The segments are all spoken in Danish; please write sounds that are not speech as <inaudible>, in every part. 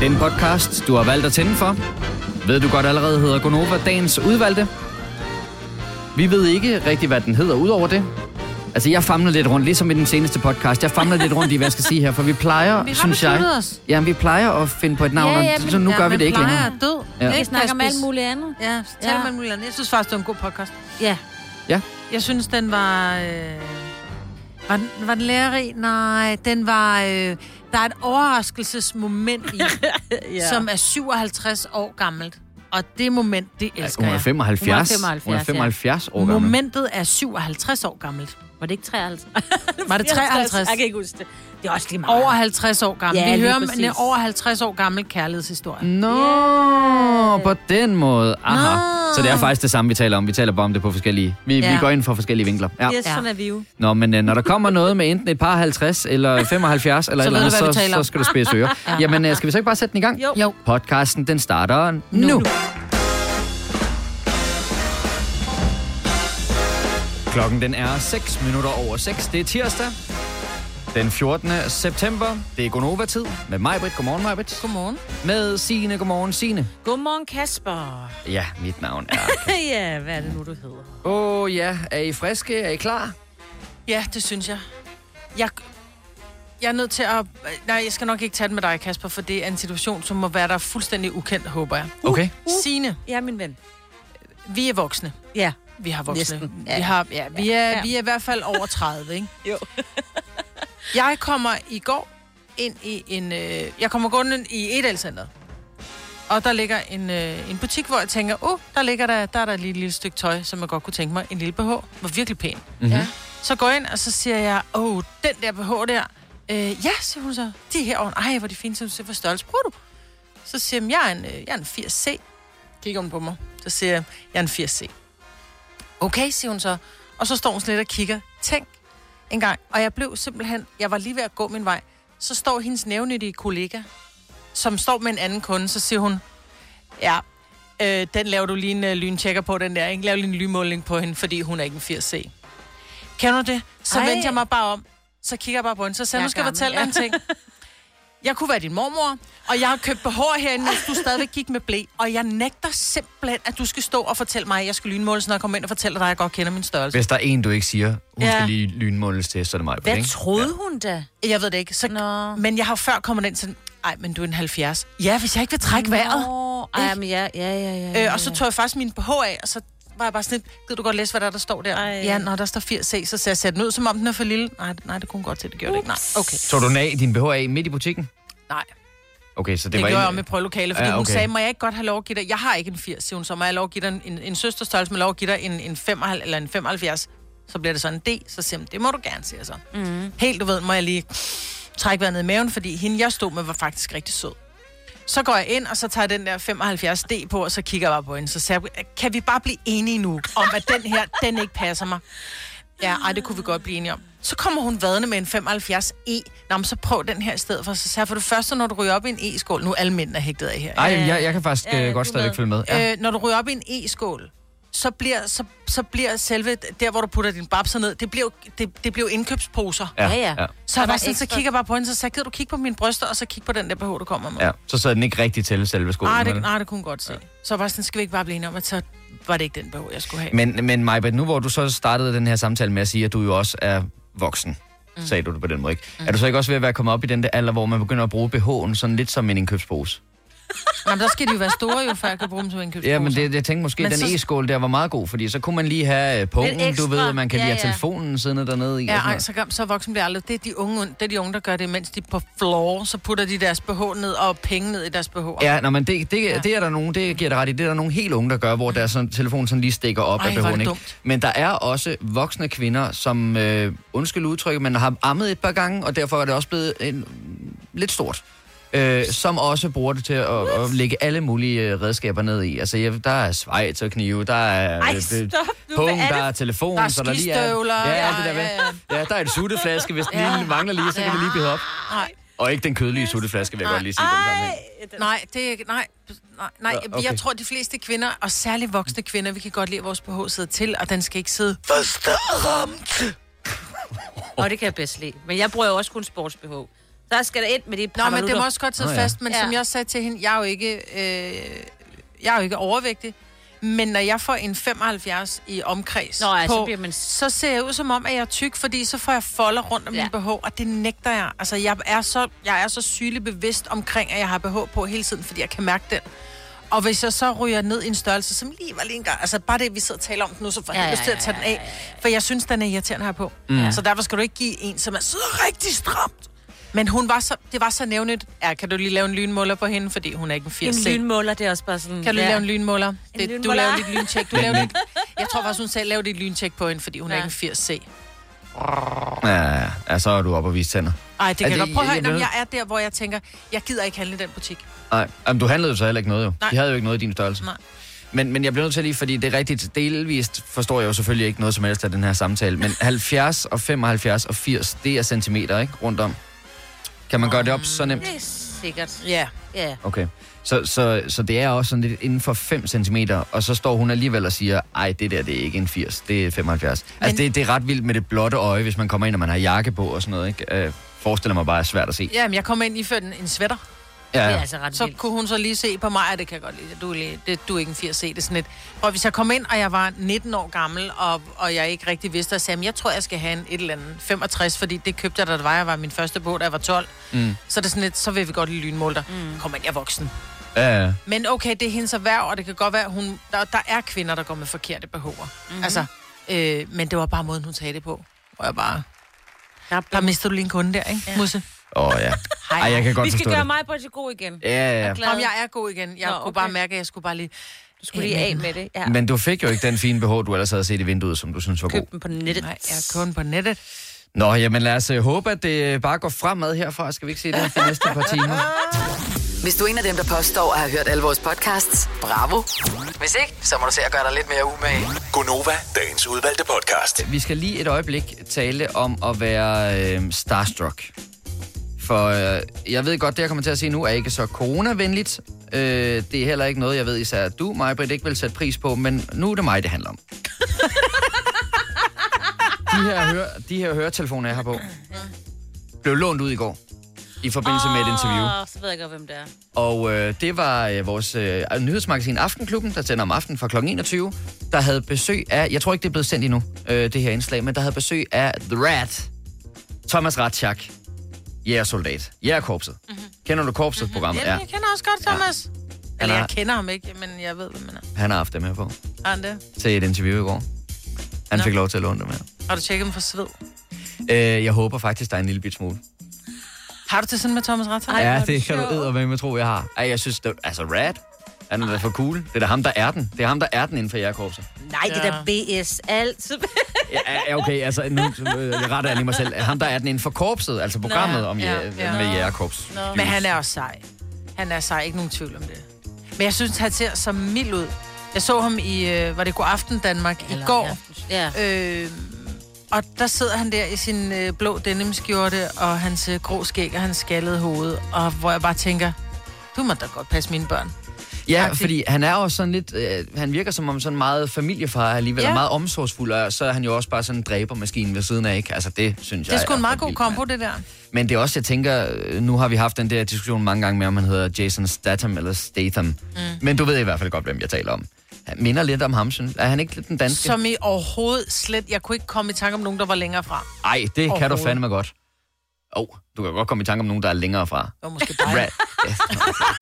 Den podcast, du har valgt at tænde for, ved du godt allerede hedder Gonova Dagens Udvalgte. Vi ved ikke rigtig, hvad den hedder udover det. Altså, jeg famler lidt rundt, ligesom i den seneste podcast. Jeg famler lidt rundt i, hvad jeg skal sige her, for vi plejer, <laughs> Vi synes jeg... os. Ja, vi plejer at finde på et navn, Ja, ja, men- så nu Ja, gør vi det ikke længere. er død. Ja. Vi Ikke snakker om alt muligt andet. Ja, så taler Ja. man muligt andet. Jeg synes faktisk, det var en god podcast. Ja. Ja. Jeg synes, den var... Øh, var, den, var den lærerig? Nej, den var... Øh, der er et overraskelsesmoment i, <laughs> ja. som er 57 år gammelt. Og det moment, det elsker Hun er jeg. 75. Hun er 75, Hun er ja. 75 år gammel. Momentet er 57 år gammelt. Var det ikke 53? Var det <laughs> 53? Jeg kan ikke huske det. Det er også lige meget. Over 50 år gammel. Ja, Vi hører om en over 50 år gammel kærlighedshistorie. Nå, Yeah. på den måde. Aha. Nå. Så det er faktisk det samme, vi taler om. Vi taler bare om det på forskellige... Vi, Ja. vi går ind for forskellige vinkler. Ja. Yes, sådan er vi jo. Nå, men øh, når der kommer noget med enten et par 50 eller 75 eller Så eller andet, så, så skal du spidse ører. <laughs> Jamen, øh, skal vi så ikke bare sætte den i gang? Jo. Jo. Podcasten, den starter nu. nu. Klokken den er 6 minutter over 6. Det er tirsdag. Den 14. september. Det er Gonova-tid med mig, Britt. Godmorgen, mig, Britt. Godmorgen. Med Signe. Godmorgen, Signe. Godmorgen, Kasper. Ja, mit navn er... <laughs> ja, hvad er det nu, du hedder? Åh oh, ja, er I friske? Er I klar? Ja, det synes jeg. Jeg, jeg er nødt til at... Nej, jeg skal nok ikke tage den med dig, Kasper, for det er en situation, som må være der fuldstændig ukendt, håber jeg. Okay. Uh. Signe, Ja, min ven. vi er voksne. Ja. Vi har voksne. Næsten. Ja. Vi, har, ja, vi, er, Ja. vi er i hvert fald over 30, ikke? Jo. <laughs> Jeg kommer i går ind i en... Øh, jeg kommer gående i Edalcenteret. Og der ligger en, øh, en butik, hvor jeg tænker, åh, oh, der, ligger der, der er der et lille stykke tøj, som jeg godt kunne tænke mig. En lille BH. Var virkelig pæn. Mm-hmm. Ja. Så går jeg ind, og så siger jeg, åh, oh, den der BH der. Øh, ja, siger hun så. De er herovre. Ej, hvor de fine. Hun siger, hvor størrelse bruger du? Så siger jeg, jeg er en, øh, jeg er en 80C. Kigger hun på mig. Så siger jeg, jeg er en 80C. Okay, siger hun så. Og så står hun lidt og kigger. Tænk en gang. Og jeg blev simpelthen, jeg var lige ved at gå min vej. Så står hendes nævnyttige kollega, som står med en anden kunde, så siger hun, ja, øh, den laver du lige en øh, lyntjekker på, den der, ikke? Lav lige en lynmåling på hende, fordi hun er ikke en 80C. Kender du det? Så Ej. vendte jeg mig bare om. Så kigger jeg bare på hende. Så sagde nu skal jeg fortælle ja. en ting. <laughs> Jeg kunne være din mormor, og jeg har købt behår herinde, mens du stadigvæk gik med blæ. Og jeg nægter simpelthen, at du skal stå og fortælle mig, at jeg skal lynmåles, når jeg kommer ind og fortæller dig, at jeg godt kender min størrelse. Hvis der er en, du ikke siger, hun Ja. skal lige lynmåles til, så er det mig. Hvad troede hun da? Jeg ved det ikke. Så, Nå. men jeg har jo før kommet ind sådan, ej, men du er en 70. Ja, hvis jeg ikke vil trække vejret. Nå, ej, men ja, ja, ja, ja, ja. Øh, og så tog jeg faktisk min BH af, og så var jeg bare sådan lidt, gider du godt læse, hvad der, er, der står der? Ej. Ja, når der står 80C, så ser jeg den ud, som om den er for lille. Nej, nej, det kunne godt til, det gjorde det ikke. Nej, okay. Så du den af din BH af midt i butikken? Nej, Okay, så det, det, var gjorde jeg en- om i prøvelokale, fordi Ja, okay. hun sagde, må jeg ikke godt have lov at give dig, jeg har ikke en 80, siger hun, så må jeg lov at give dig en, en, en søsterstørrelse, må jeg lov at give dig en, en 75, eller en 75, så bliver det sådan en D, så siger hun, det må du gerne, siger jeg så. Mm. Helt, du ved, må jeg lige trække vejret ned i maven, fordi hende, jeg stod med, var faktisk rigtig sød. Så går jeg ind, og så tager den der 75D på, og så kigger jeg bare på hende. Så jeg, kan vi bare blive enige nu, om at den her, den ikke passer mig? Ja, ej, det kunne vi godt blive enige om. Så kommer hun vadende med en 75E. Nå, men så prøv den her i stedet for. Så siger jeg, for det første, når du ryger op i en E-skål, nu er alle mændene hægtet af her. Ej, jeg, jeg kan faktisk Ja, ja, godt stadigvæk følge med. Ja. Øh, når du ryger op i en E-skål, så bliver, så, så bliver selve, der hvor du putter din babser ned, det bliver, jo- det, det bliver jo indkøbsposer. Ja, ja. ja. Så, jeg var sådan, så kigger jeg bare på hende, så sagde gider du kigge på mine bryster, og så kigge på den der BH, du kommer med. ja. Så sad den ikke rigtig til selve skolen. Nej, det, vel? nej, det kunne godt se. Ja. Så var sådan, skal vi ikke bare blive enige om, at så var det ikke den BH, jeg skulle have. Men, men Majbert, nu hvor du så startede den her samtale med at sige, at du jo også er voksen, mm. sagde du det på den måde, ikke? Mm. Er du så ikke også ved at være kommet op i den der alder, hvor man begynder at bruge BH'en sådan lidt som en indkøbspose? Jamen, der skal de jo være store, jo, før jeg kan bruge dem som indkøbsposer. Ja, men det, jeg tænkte måske, Men den så- e-skål der var meget god, fordi så kunne man lige have øh, pungen, du ved, man kan lige Ja, have ja. telefonen siddende dernede i. Ja, sådan ej, så, så voksen bliver aldrig. Det er, de unge, det er de unge, der gør det, mens de på floor, så putter de deres BH ned og penge ned i deres BH. Ja, nå, men det, det, ja. det er der nogen, det giver det ret i. Det er der nogle helt unge, der gør, hvor deres sådan, telefon sådan lige stikker op Ej, af BH'en, ikke? Men der er også voksne kvinder, som, øh, undskyld udtrykket, men har ammet et par gange, og derfor er det også blevet en, lidt stort. Øh, som også bruger det til at, at lægge alle mulige øh, redskaber ned i. Altså, ja, der er svejt og knive, der er Ej, øh, stop nu. pung, er der er telefon, Der er så der lige er... Ja, ja, alt det der ja, med. Ja, der er et sutteflaske, hvis den lige mangler lige, så kan det lige blive op. Nej, Og ikke den kødelige sutteflaske, vil jeg godt lige sige. Den sammenhæng. nej, det er ikke, nej, nej, nej. Okay. Jeg tror, de fleste kvinder, og særligt voksne kvinder, vi kan godt lide, at vores BH sidder til, og den skal ikke sidde Og det kan jeg bedst lide. Men jeg bruger jo også kun sports-BH. Der skal der ind med de Nå, men det må også godt sidde Nå, ja. ja. fast, men ja. Som jeg også sagde til hende, jeg er jo ikke, øh, jeg er jo ikke overvægtig. Men når jeg får en 75 i omkreds Nå, ja, på, så bliver man- så ser jeg ud som om, at jeg er tyk, fordi så får jeg folder rundt om ja. Min BH, og det nægter jeg. Altså, jeg er, så, jeg er så sygelig bevidst omkring, at jeg har BH på hele tiden, fordi jeg kan mærke den. Og hvis jeg så ryger ned i en størrelse, som lige var lige en gang, altså bare det, vi sidder og taler om nu, så får jeg Ja, lyst til at tage den af. For jeg synes, den er irriterende her på. Mm. Så derfor skal du ikke give en, som er sidder rigtig stramt. Men hun var så, det var så nævnligt. Ja, kan du lige lave en lynmåler på hende, fordi hun er ikke en 80 En lynmåler, det er også bare sådan... Kan du lige lave en lynmåler? Det, du lynmåler. laver lidt lyntjek. Du laver lidt, jeg tror faktisk, hun sagde, lav dit lyntjek på hende, fordi hun ja. er Ja. ikke en 80C. Ja, ja, så er du oppe og vise tænder. Ej, det Er kan det- jeg godt. Prøv at jeg- høre, jeg når ved- jeg er der, hvor jeg tænker, jeg gider ikke handle i den butik. Nej, Jamen, du handlede jo så heller ikke noget jo. Nej. De havde jo ikke noget i din størrelse. Nej. Men, men jeg bliver nødt til lige, fordi det er rigtigt, delvist forstår jeg jo selvfølgelig ikke noget som helst af den her samtale, men 70 og 75 og 80, det er centimeter, ikke? Rundt om. Kan man gøre det op så nemt? Det er sikkert. Ja. Ja. Okay. Så, så, så det er også sådan lidt inden for 5 cm, og så står hun alligevel og siger, ej, det der, det er ikke en 80, det er 75. Men... Altså, det, det er ret vildt med det blotte øje, hvis man kommer ind, og man har jakke på og sådan noget, ikke? Øh, forestiller mig bare er svært at se. Ja, men jeg kommer ind i en, en sweater. Det er Ja, altså ret Så vildt. kunne hun så lige se på mig, at det kan jeg godt lide. Du er, lige, det, du er ikke en 80C. Det er sådan lidt. Prøv, hvis jeg kom ind, og jeg var 19 år gammel, og, og jeg ikke rigtig vidste, og sagde, "Men jeg tror, jeg skal have en et eller andet 65, fordi det købte jeg, da det var, jeg var min første båd, da jeg var 12. Mm. Så er det sådan lidt, så vil vi godt lide lynmåler. Mm. Kom ind, jeg er voksen. ja, ja. Men okay, det er hendes erhverv, og det kan godt være, at hun, der, der er kvinder, der går med forkerte behover. Mhm. Mm-hmm. Altså, øh, men det var bare måden, hun sagde det på. Og jeg bare, Der der mistede du lige en kunde der, ikke, ja. Musse? Åh, oh, ja. Ej, jeg kan godt Vi skal gøre det. mig på til god igen. Ja, ja, ja. glad. Om jeg er god igen. Jeg Nå, kunne okay. bare mærke, at jeg skulle bare lige... Du skulle lige af med det. Ja. Men du fik jo ikke den fine BH, du ellers havde set i vinduet, som du synes var god. Køb den på nettet. Nej, jeg er kun på nettet. Nå, jamen lad os uh, håbe, at det bare går fremad herfra. Skal vi ikke se det de næste par timer? <laughs> Hvis du er en af dem, der påstår at have hørt alle vores podcasts, bravo. Hvis ikke, så må du se at gøre dig lidt mere umage. Gonova, dagens udvalgte podcast. Vi skal lige et øjeblik tale om at være øh, starstruck. For øh, jeg ved godt, det jeg kommer til at sige nu, er ikke så coronavenligt. Øh, det er heller ikke noget, jeg ved især, at du, Majbrit, ikke vil sætte pris på, men nu er det mig, det handler om. <laughs> de, her høre, de her høretelefoner, jeg har på, blev lånt ud i går i forbindelse med et interview. Så ved jeg godt, hvem det er. Og øh, det var øh, vores øh, nyhedsmagasin Aftenklubben, der sender om aftenen fra kl. 21, der havde besøg af, jeg tror ikke, det er blevet sendt endnu, øh, det her indslag, men der havde besøg af The Rat, Thomas Ratchak, jægersoldat, jægerkorpset. Mm-hmm. Kender du korpset-programmet? Jamen, jeg kender også godt Thomas. Ja. Eller har- jeg kender ham ikke, men jeg ved, hvem han er. Han har haft dem her på Har han det? til et interview i går. Han Nå. fik lov til at låne dem her. Har du tjekket dem for sved? Øh, jeg håber faktisk, der er en lille bit smule. Har du det sådan med Thomas Ratter? Ej, ja, det kan du sjovt. eddermame tro, jeg har. Ej, jeg synes, det, altså Rat, han er da for cool. Det er da ham, der er den. Det er ham, der er den inden for jægerkorpset. Nej, det er da BS. Altid. <laughs> Ja, ja, okay, altså nu jeg retter jeg lige mig selv. Ham, der er den inden for korpset, altså programmet Nå, om ja, ja, ja. med jægerkorps. Men han er også sej. Han er sej, ikke nogen tvivl om det. Men jeg synes, han ser så mild ud. Jeg så ham i, øh, var det God Aften Danmark, i går. Ja. Øh, og der sidder han der i sin øh, blå denimskjorte, og hans øh, grå skæg og hans skaldede hoved. Og hvor jeg bare tænker, du må da godt passe mine børn. Ja, Agtigt. fordi han er også sådan lidt, øh, han virker som om sådan meget familiefar alligevel, Ja. og meget omsorgsfuld, og så er han jo også bare sådan en dræbermaskine ved siden af, ikke? Altså det synes jeg Det er sgu en meget god kombo, det der. Men det er også, jeg tænker, øh, nu har vi haft den der diskussion mange gange med, om han hedder Jason Statham eller Statham. Mm. Men du ved i hvert fald godt, hvem jeg taler om. Han minder lidt om ham, synes Er han ikke lidt den danske? Som i overhovedet slet... Jeg kunne ikke komme i tanke om nogen, der var længere fra. Ej, det kan du fandme godt. Åh, oh, du kan godt komme i tanke om nogen, der er længere fra. Det var måske dig.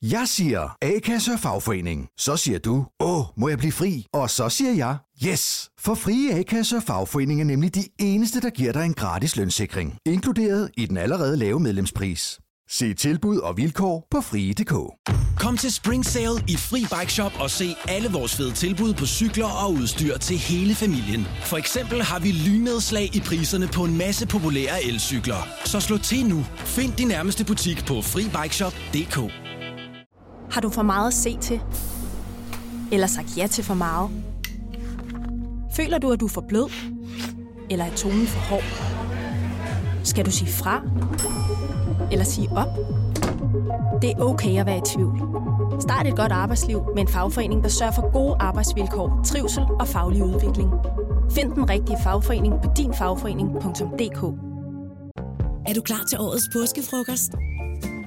Jeg siger A-kasse og fagforening. Så siger du, åh, må jeg blive fri? Og så siger jeg, yes! For frie A-kasse og fagforening er nemlig de eneste, der giver dig en gratis lønssikring. Inkluderet i den allerede lave medlemspris. Se tilbud og vilkår på frie.dk. Kom til Spring Sale i Fri Bike Shop og se alle vores fede tilbud på cykler og udstyr til hele familien. For eksempel har vi lynedslag i priserne på en masse populære elcykler. Så slå til nu. Find din nærmeste butik på FriBikeShop.dk Har du for meget at se til? Eller sagt ja til for meget? Føler du, at du er for blød? Eller er tonen for hård? Skal du sige fra? Eller sige op? Det er okay at være i tvivl. Start et godt arbejdsliv med en fagforening, der sørger for gode arbejdsvilkår, trivsel og faglig udvikling. Find den rigtige fagforening på dinfagforening.dk Er du klar til årets påskefrokost?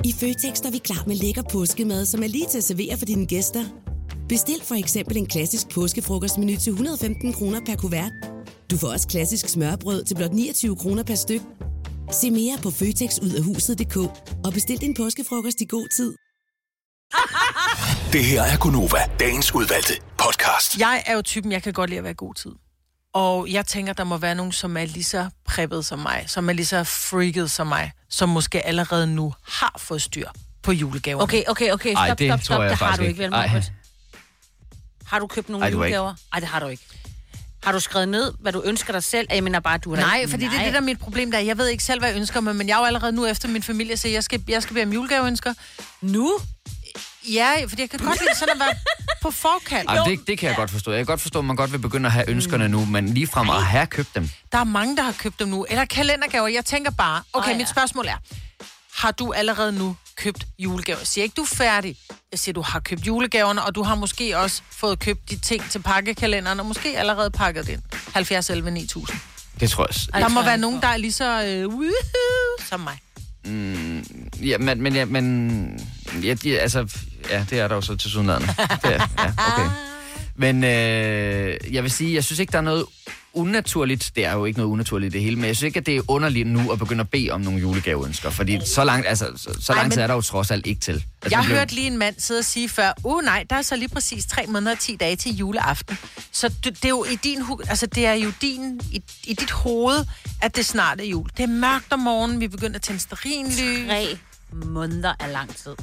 I Føtex er vi klar med lækker påskemad, som er lige til at servere for dine gæster. Bestil for eksempel en klassisk påskefrokostmenu til 115 kroner per kuvert. Du får også klassisk smørbrød til blot 29 kroner per styk. Se mere på føtexudafhuset.dk og bestil din påskefrokost i god tid. <laughs> Det her er Gunova, dagens udvalgte podcast. Jeg er jo typen, jeg kan godt lide at være i god tid. Og jeg tænker, der må være nogen, som er lige så preppet som mig, som er lige så freaket som mig, som måske allerede nu har fået styr på julegaver. Okay, okay, okay. Stop, Ej, det stop, tror stop. jeg Det har faktisk du ikke, ikke. vel? Har du købt nogle Ej, julegaver? Nej, det har du ikke. Har du skrevet ned, hvad du ønsker dig selv? Jeg mener bare, du har Nej, fordi det er det, der er mit problem der. Jeg ved ikke selv, hvad jeg ønsker mig, men jeg er jo allerede nu efter min familie, så jeg skal, jeg skal bede om julegaveønsker. Nu? Ja, fordi jeg kan godt lide sådan at være <laughs> på forkant. Ej, det, det kan jeg godt forstå. Jeg kan godt forstå, at man godt vil begynde at have ønskerne nu, men lige frem at have købt dem. Der er mange, der har købt dem nu. Eller kalendergaver. Jeg tænker bare, okay, oh, ja. mit spørgsmål er, har du allerede nu købt julegaver? Jeg siger ikke, du er færdig. Jeg siger, du har købt julegaverne, og du har måske også fået købt de ting til pakkekalenderen, og måske allerede pakket det ind. 70 11 9000. Det tror jeg. Der må være nogen, der er lige så øh, woohoo, som mig. Ja, men, men, ja, men ja, de, altså, ja, det er der jo så til <laughs> er, ja, okay. Men øh, jeg vil sige, jeg synes ikke, der er noget unaturligt. Det er jo ikke noget unaturligt i det hele, men jeg synes ikke, at det er underligt nu at begynde at bede om nogle julegaveønsker. Fordi så langt, altså, så, så Ej, lang tid men- er der jo trods alt ikke til. Altså, Jeg blev- hørte lige en mand sidde og sige før, uh nej, der er så lige præcis 3 måneder og 10 dage til juleaften. Så det, det er jo i din hu- altså det er jo din, i, i dit hoved, at det snart er jul. Det er mørkt om morgenen, vi begynder at tænde stearinlys. Tre måneder er lang tid.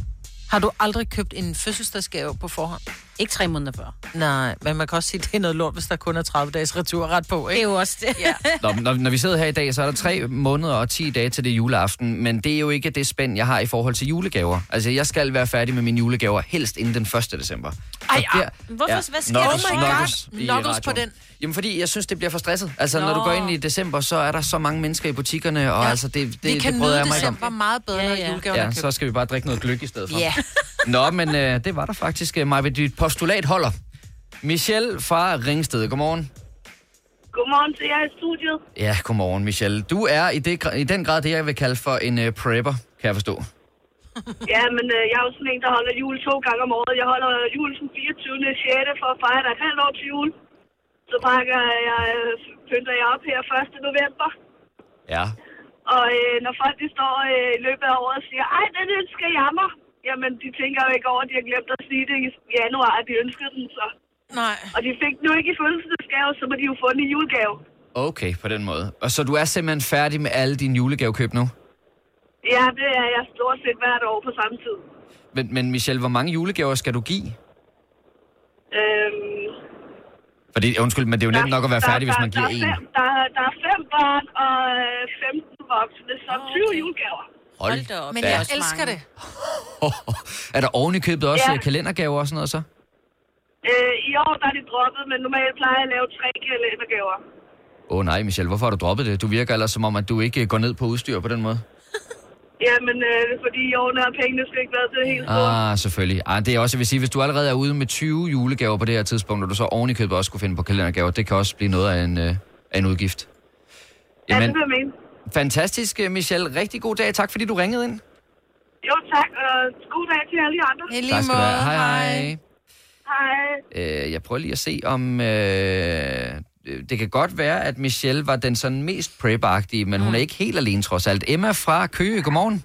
Har du aldrig købt en fødselsdagsgave på forhånd? Ikke tre måneder før. Nej, men man kan også sige, at det er noget lort, hvis der kun er 30 dages returret på, Det er ikke? jo også det. Ja. <laughs> Nå, når, når vi sidder her i dag, så er der tre måneder og 10 dage til det juleaften, men det er jo ikke det spænd, jeg har i forhold til julegaver. Altså, jeg skal være færdig med mine julegaver helst inden den 1. december. Ej, Og ah, Hvorfor- hvad sker der? Oh my God. Knuckles på den. Jamen, fordi jeg synes, det bliver for stresset. Altså, Nå. når Nå. du går ind i december, så er der så mange mennesker i butikkerne, og ja. altså, det, det, vi kan det bryder jeg mig ikke om. december meget bedre, Ja, ja. julegaverne er Ja, så skal vi bare drikke noget gløk i stedet for. Ja. <laughs> Nå, men øh, det var der faktisk, øh, Maja, dit postulat holder. Michelle fra Ringsted, godmorgen. Godmorgen til jer i studiet. Ja, godmorgen, Michelle. Du er i, det, i den grad det, jeg vil kalde for en uh, prepper, kan jeg forstå. <laughs> Ja, men øh, jeg er jo sådan en, der holder jul to gange om året. Jeg holder jul den 24. 6. for at fejre, der er halvt år til jul. Så pakker jeg, øh, pynter jeg op her 1. november. Ja. Og øh, når folk de står øh, i løbet af året og siger, ej, den ønsker jeg mig. Jamen, de tænker jo ikke over, at de har glemt at sige det i januar, at de ønskede den så. Nej. Og de fik den jo ikke i fødselsdagsgave, så må de jo få den i julegave. Okay, på den måde. Og så du er simpelthen færdig med alle dine julegavekøb nu? Ja, det er jeg stort set hvert år på samme tid. Men, men Michelle, hvor mange julegaver skal du give? Øhm, Fordi, undskyld, men det er jo nemt nok at være færdig, hvis man giver der, en. er fem, der, er- der er fem børn og øh, 15 voksne, så 20 julegaver. Hold da op. Men jeg også elsker det. <laughs> Er der oven i købet også Ja. ja. kalendergaver og sådan noget så? Øh, I år der er de droppet, men normalt plejer jeg at lave tre kalendergaver. Åh oh, nej, Michelle, hvorfor har du droppet det? Du virker ellers som om, at du ikke går ned på udstyr på den måde. <laughs> Jamen, øh, fordi i år er pengene skal ikke være til det helt store. Ah, selvfølgelig. Ah, det er også, jeg vil sige, hvis du allerede er ude med 20 julegaver på det her tidspunkt, og du så oven i købet også skulle finde på kalendergaver, det kan også blive noget af en, øh, af en udgift. Ja, det Jamen, vil jeg mene. Fantastisk, øh, Michelle. Rigtig god dag. Tak, fordi du ringede ind. Jo, tak, og god dag til alle de andre. I lige Tak skal du måde. have. Hej, hej. Hej. Øh, jeg prøver lige at se, om... Øh, det kan godt være, at Michelle var den sådan mest prep men hun er ikke helt alene trods alt. Emma fra Køge, godmorgen.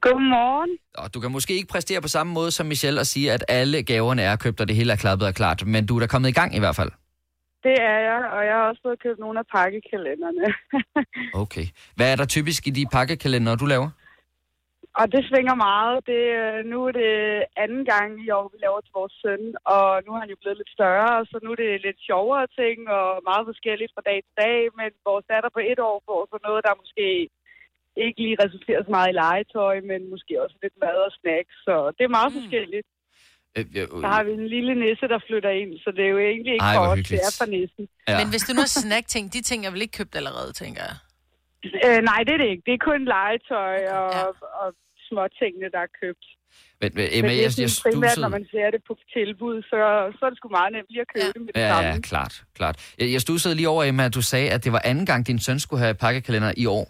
Godmorgen. Og du kan måske ikke præstere på samme måde som Michelle og sige, at alle gaverne er købt, og det hele er klappet og klart. Men du er da kommet i gang i hvert fald. Det er jeg, og jeg har også fået købt nogle af pakkekalenderne. <laughs> Okay. Hvad er der typisk i de pakkekalender, du laver? Og det svinger meget. Det, øh, nu er det anden gang i år, vi laver til vores søn, og nu er han jo blevet lidt større, så nu er det lidt sjovere ting og meget forskelligt fra dag til dag, men vores datter på et år får så noget, der måske ikke lige resulterer så meget i legetøj, men måske også lidt mad og snacks, så det er meget mm. forskelligt. Øh, øh, Så har vi en lille nisse, der flytter ind, så det er jo egentlig ikke Ej, for os, det er for nissen. ja. Men hvis det nu er snack-ting, de ting er vel ikke købt allerede, tænker jeg. Øh, nej, det er det ikke. Det er kun legetøj og, Ja. og små tingene, der er købt. Men, men, Emma, Men det er jeg, jeg sådan primært, stussede... når man ser det på tilbud, så, så er det sgu meget nemt lige at købe Ja. det med det Ja, samme. ja, klart, klart. Jeg, jeg stussede lige over, Emma, at du sagde, at det var anden gang, din søn skulle have pakkekalender i år.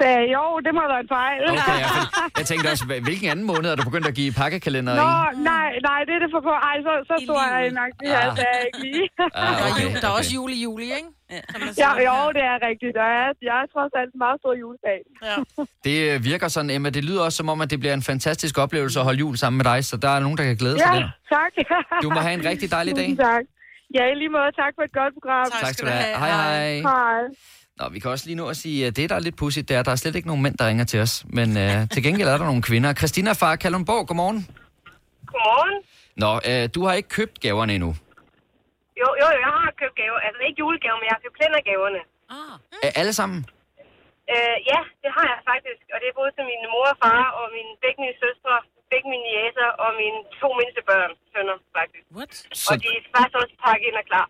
Så jo, det må være en fejl. Okay, ja, <laughs> jeg tænkte også, hvil- hvilken anden måned er du begyndt at give pakkekalender Nå, i? nej, nej, det er det for kort. Ej, så, så stor er jeg nok. Det her, Ah. er jeg ikke lige. <laughs> Ah, Der er, okay, jul, der er okay. også jul i juli, ikke? Ja, jo, det er rigtigt. Der er, jeg er trods alt en meget stor juledag. Ja. Det øh, virker sådan, Emma. Det lyder også som om, at det bliver en fantastisk oplevelse at holde jul sammen med dig, så der er nogen, der kan glæde sig Ja, til det. tak. Du må have en rigtig dejlig dag. <laughs> Tak. Ja, i lige måde. Tak for et godt program. Tak skal du have. Hej, hej. Hej. Nå, vi kan også lige nå at sige, at det, der er lidt pudsigt, det er, at der er slet ikke nogen mænd, der ringer til os. Men øh, <laughs> til gengæld er der nogle kvinder. Christina fra Kalundborg, godmorgen. Godmorgen. Nå, øh, du har ikke købt gaverne endnu. Jo, jo, jo, jeg har købt gaver. Altså ikke julegaver, men jeg har købt kalendergaverne. Ah. Er alle sammen? Øh, ja, det har jeg faktisk. Og det er både til min mor og far, og mine begge mine søstre, begge mine jæser og mine to mindste børn, sønner, faktisk. What? Og de er faktisk også pakket ind og klar.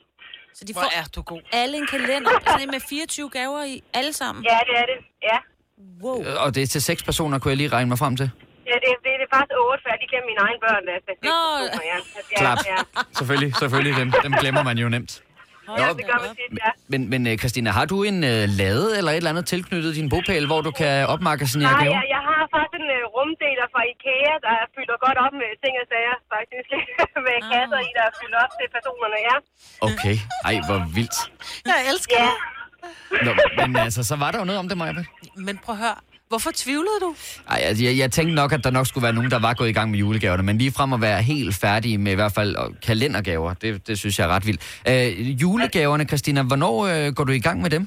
Så de Hvor får er du god. alle en kalender sådan med 24 gaver i, alle sammen? Ja, det er det. Ja. Wow. Øh, Og det er til seks personer, kunne jeg lige regne mig frem til. Ja, det, det, det er faktisk otte, for jeg lige glemt mine egne børn. Altså. Nå. Ja, ja, Klart. ja. Selvfølgelig, selvfølgelig. Dem, dem glemmer man jo nemt. Ja, det gør man tit, ja. Men, men øh, Christina, har du en øh, lade eller et eller andet tilknyttet din bogpæl, hvor du kan opmagasinere Nej, gaver? jeg, jeg har faktisk en uh, rumdeler fra Ikea, der fylder godt op med ting og sager, faktisk. <laughs> med kasser i, der er fyldt op til personerne, ja. Okay. Ej, hvor vildt. Jeg elsker Ja. det. Nå, men altså, så var der jo noget om det, Maja. Men prøv at høre. Hvorfor tvivlede du? Ej, altså, jeg, jeg tænkte nok, at der nok skulle være nogen, der var gået i gang med julegaverne, men lige frem at være helt færdige med i hvert fald kalendergaver, det, det synes jeg er ret vildt. Øh, julegaverne, Christina, hvornår øh, går du i gang med dem?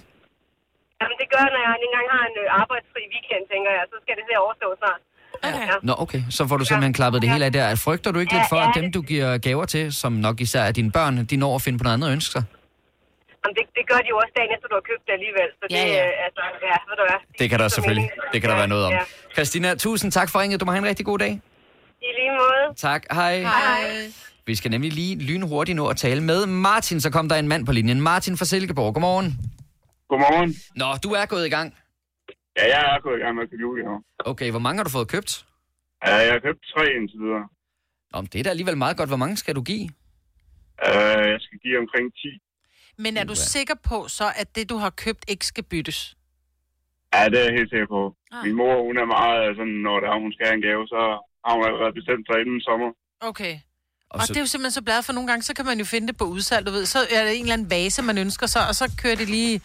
Jamen, det gør, når jeg ikke engang har en øh, arbejdsfri weekend, tænker jeg. Så skal det til at overstå snart. Okay. Ja. Nå, okay, så får du simpelthen klappet det hele af der. Frygter du ikke Ja, lidt for, ja, at dem, du giver gaver til, som nok især er dine børn, de når at finde på noget andet og ønske sig? Jamen, det, det gør de jo også dagen efter, du har købt det alligevel. Så det, Ja, ja. øh, altså, ja, ved du hvad. Det kan der selvfølgelig, mening. det kan der Ja, være noget om. Ja. Christina, tusind tak for ringet. Du må have en rigtig god dag. I lige måde. Tak, hej. Hej. Vi skal nemlig lige lynhurtigt nå at tale med Martin, så kom der en mand på linjen. Martin fra Silkeborg, godmorgen. Godmorgen. Nå, du er gået i gang. Ja, jeg er gået i gang med at købe julegaver. Okay, hvor mange har du fået købt? Ja, jeg har købt tre indtil videre. Nå, men det er da alligevel meget godt. Hvor mange skal du give? Uh, jeg skal give omkring 10. Men er du sikker på så, at det, du har købt, ikke skal byttes? Ja, det er jeg helt sikker på. Ah. Min mor, hun er meget sådan, når der er, hun skal have en gave, så har hun allerede bestemt sig inden sommer. Okay. Og, Og så, det er jo simpelthen så bladet, for nogle gange, så kan man jo finde det på udsalg, du ved. Så er det en eller anden vase, man ønsker sig, og så kører det lige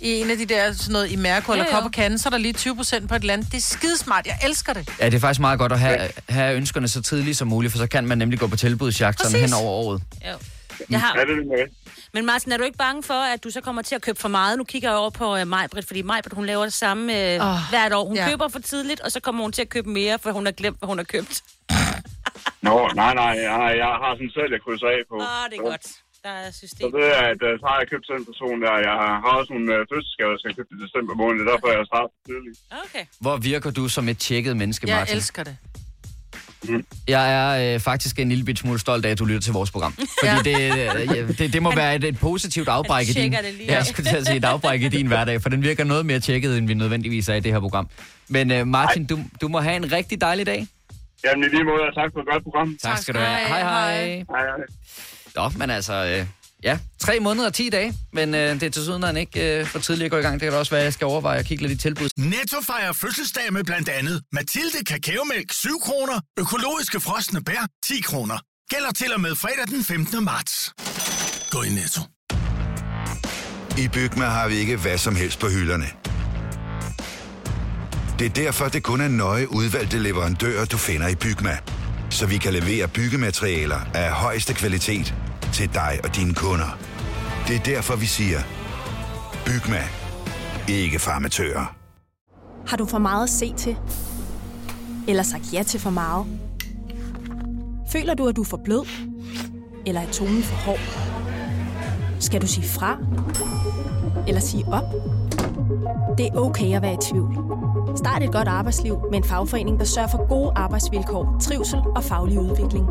i en af de der, sådan noget i Mærko eller Ja. Kop og Kande, så er der lige 20 procent på et eller andet. Det er skidesmart, jeg elsker det. ja, det er faktisk meget godt at have, have ønskerne så tidligt som muligt, for så kan man nemlig gå på tilbudsjagt sådan hen over året. Jo. Jeg har, Ja, det er det med. men Martin, er du ikke bange for, at du så kommer til at købe for meget? Nu kigger jeg over på uh, Majbrit, fordi Majbrit, hun laver det samme uh, oh, hvert år. Hun ja. køber for tidligt, og så kommer hun til at købe mere, for hun har glemt, hvad hun har købt. <laughs> Nå, nej, nej, jeg, jeg har sådan selv, jeg krydser af på. Åh, oh, det er godt. Der er Så system. det er, at øh, så har jeg købt sådan en person der. Jeg har også nogle øh, fødselsgaver, jeg skal købe i december måned. Det er derfor, jeg starter tidligt. Okay. Hvor virker du som et tjekket menneske, Jeg Martin? elsker det. Jeg er øh, faktisk en lille bit smule stolt af, at du lytter til vores program. <laughs> Fordi Ja. det, øh, det, det må være et, et positivt afbræk i din... det lige jeg skulle til at sige et afbræk i din hverdag, for den virker noget mere tjekket, end vi nødvendigvis er i det her program. Men øh, Martin, du, du må have en rigtig dejlig dag. Jamen, i lige måde, og tak for et godt program. Tak skal du have. Hej, hej. Hej, hej. Nå, men altså... Øh, ja, tre måneder og 10 dage, men øh, det er til syden ikke øh, for tidligt at gå i gang. Det kan da også være, at jeg skal overveje at kigge lidt i tilbud. Netto fejrer fødselsdag med blandt andet Mathilde Kakaomælk 7 kroner, økologiske frosne bær 10 kroner. Gælder til og med fredag den 15. marts. Gå i Netto. I Bygma har vi ikke hvad som helst på hylderne. Det er derfor, det kun er nøje udvalgte leverandører, du finder i Bygma. Så vi kan levere byggematerialer af højeste kvalitet til dig og dine kunder. Det er derfor, vi siger, Bygma. Ikke farmatører. Har du for meget at se til? Eller sagt ja til for meget? Føler du, at du er for blød? Eller er tonen for hård? Skal du sige fra? Eller sige op? Det er okay at være i tvivl. Start et godt arbejdsliv med en fagforening, der sørger for gode arbejdsvilkår, trivsel og faglig udvikling.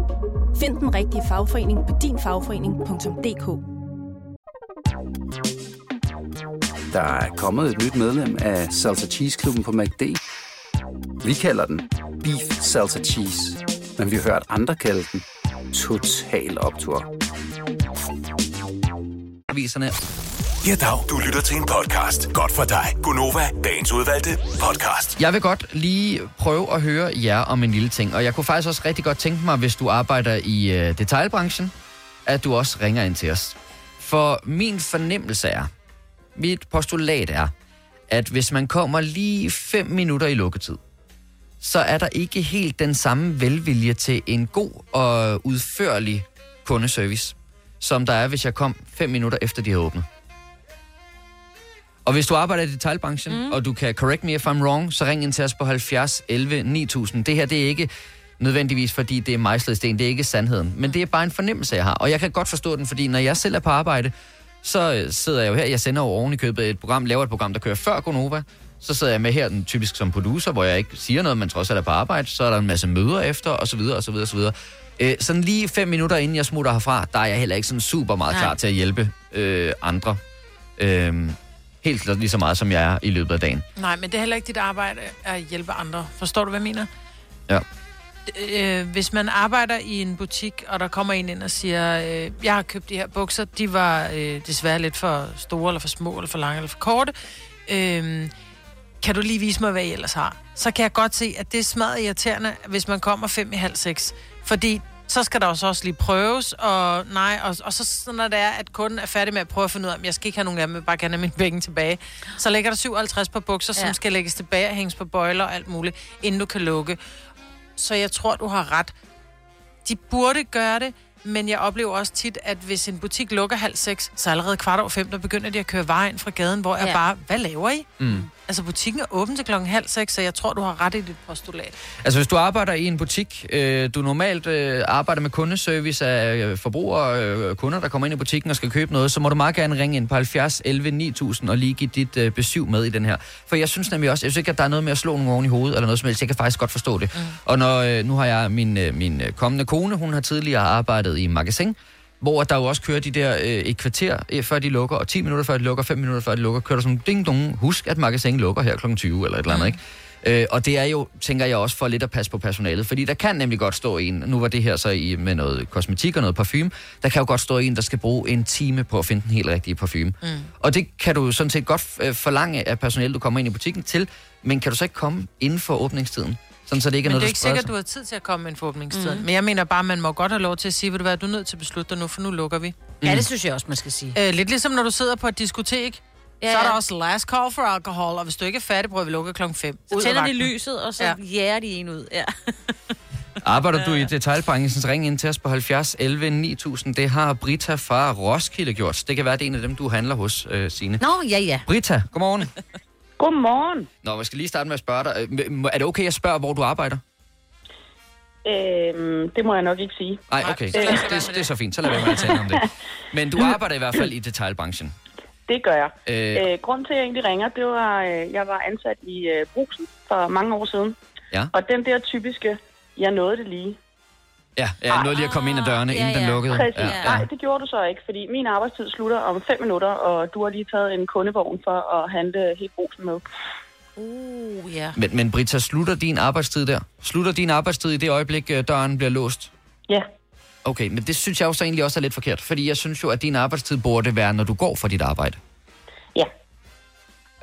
Find den rigtige fagforening på dinfagforening.dk Der er kommet et nyt medlem af Salsa Cheese Klubben på MACD. Vi kalder den Beef Salsa Cheese, men vi har hørt andre kalde den Total Optor. Aviserne. Ja, dag. Du lytter til en podcast. Godt for dig. Gunova, dagens udvalgte podcast. Jeg vil godt lige prøve at høre jer om en lille ting, og jeg kunne faktisk også rigtig godt tænke mig, hvis du arbejder i øh, detailbranchen, at du også ringer ind til os. For min fornemmelse er, mit postulat er, at hvis man kommer lige 5 minutter i lukketid, så er der ikke helt den samme velvilje til en god og udførlig kundeservice, som der er, hvis jeg kom 5 minutter efter, de har åbnet. Og hvis du arbejder i detailbranchen, mm. og du kan correct me if I'm wrong, så ring ind til os på 70 11 9000. Det her, det er ikke nødvendigvis, fordi det er mejslet sten. Det er ikke sandheden. Men det er bare en fornemmelse, jeg har. Og jeg kan godt forstå den, fordi når jeg selv er på arbejde, så øh, sidder jeg jo her. Jeg sender jo oven i købet et program, laver et program, der kører før Gonova. Så sidder jeg med her, den typisk som producer, hvor jeg ikke siger noget, men trods alt er på arbejde. Så er der en masse møder efter, og så videre, og så videre, og så videre. Øh, sådan lige fem minutter inden jeg smutter herfra, der er jeg heller ikke sådan super meget Nej. klar til at hjælpe øh, andre. Øh, helt lige så meget, som jeg er i løbet af dagen. Nej, men det er heller ikke dit arbejde at hjælpe andre. Forstår du, hvad jeg mener? Ja. øh, hvis man arbejder i en butik, og der kommer en ind og siger, øh, jeg har købt de her bukser, de var øh, desværre lidt for store, eller for små, eller for lange, eller for korte. Øh, kan du lige vise mig, hvad I ellers har? Så kan jeg godt se, at det er smadret irriterende, hvis man kommer fem i halv seks. Fordi så skal der også, også lige prøves, og nej, og, og så når det er, at kunden er færdig med at prøve at finde ud af, om jeg skal ikke have nogen af dem, jeg bare gerne have mine penge tilbage. Så lægger der 57 på bukser. Ja. som skal lægges tilbage og hænges på bøjler og alt muligt, inden du kan lukke. Så jeg tror, du har ret. De burde gøre det, men jeg oplever også tit, at hvis en butik lukker halv seks, så allerede kvart over fem, der begynder de at køre vejen fra gaden, hvor jeg Ja. bare, hvad laver I? Mm. Altså butikken er åben til klokken halv seks, så jeg tror, du har ret i dit postulat. Altså hvis du arbejder i en butik, øh, du normalt øh, arbejder med kundeservice af øh, forbrugere, øh, kunder, der kommer ind i butikken og skal købe noget, så må du meget gerne ringe ind på 70 11 9000 og lige give dit øh, besøg med i den her. For jeg synes nemlig også, jeg synes ikke, at der er noget med at slå nogen oven i hovedet eller noget som helst. Jeg kan faktisk godt forstå det. Mm. Og når, øh, nu har jeg min, øh, min øh, kommende kone, hun har tidligere arbejdet i magasin, hvor der jo også kører de der øh, et kvarter øh, før de lukker, og 10 minutter før de lukker, 5 minutter før de lukker, kører der sådan ding dong, husk at magasin lukker her kl. 20 eller et eller andet, ikke? Øh, og det er jo, tænker jeg også, for lidt at passe på personalet. Fordi der kan nemlig godt stå en, nu var det her så i, med noget kosmetik og noget parfume, der kan jo godt stå en, der skal bruge en time på at finde den helt rigtige parfume. Mm. Og det kan du sådan set godt øh, forlange af personalet, du kommer ind i butikken til, men kan du så ikke komme inden for åbningstiden? Sådan, så det ikke er Men noget, det er ikke sikkert, sig? du har tid til at komme med en forhåbningstid. Mm. Men jeg mener bare, at man må godt have lov til at sige, ved du hvad, du er nødt til at beslutte dig nu, for nu lukker vi. Ja, det synes jeg også, man skal sige. Øh, lidt ligesom når du sidder på et diskotek, Ja, ja, så er der også last call for alcohol, og hvis du ikke er færdig, prøver vi lukke klokken 5. Så tænder de lyset, og så ja. jæger de en ud. Ja. <laughs> Arbejder du i detailbranchen, så ring ind til os på 70 11 9000. Det har Brita fra Roskilde gjort. Det kan være, det er en af dem, du handler hos, øh, Signe. Nå, ja, ja. Brita, godmorgen. <laughs> Godmorgen. Nå, jeg skal lige starte med at spørge dig. Øh, Er det okay, at spørge, hvor du arbejder? Øhm, det må jeg nok ikke sige. Nej, okay. Det, det, det er så fint. Så lad være med at tale om det. <laughs> Men du arbejder i hvert fald i detailbranchen. Det gør jeg. Øh. Øh, grunden til, at jeg egentlig ringer, det var, øh, jeg var ansat i øh, Brugsen for mange år siden. Ja. Og den der typiske, jeg nåede det lige. Ja, jeg nåede lige at komme ind ad dørene, inden den lukkede. Præcis. Ja, Ja, ja. Nej, det gjorde du så ikke, fordi min arbejdstid slutter om fem minutter, og du har lige taget en kundevogn for at handle helt Brugsen med. Uh, ja. Men, men Brita, slutter din arbejdstid der? Slutter din arbejdstid i det øjeblik, øh, døren bliver låst? Ja. Okay, men det synes jeg jo så egentlig også er lidt forkert, fordi jeg synes jo, at din arbejdstid burde være, når du går fra dit arbejde.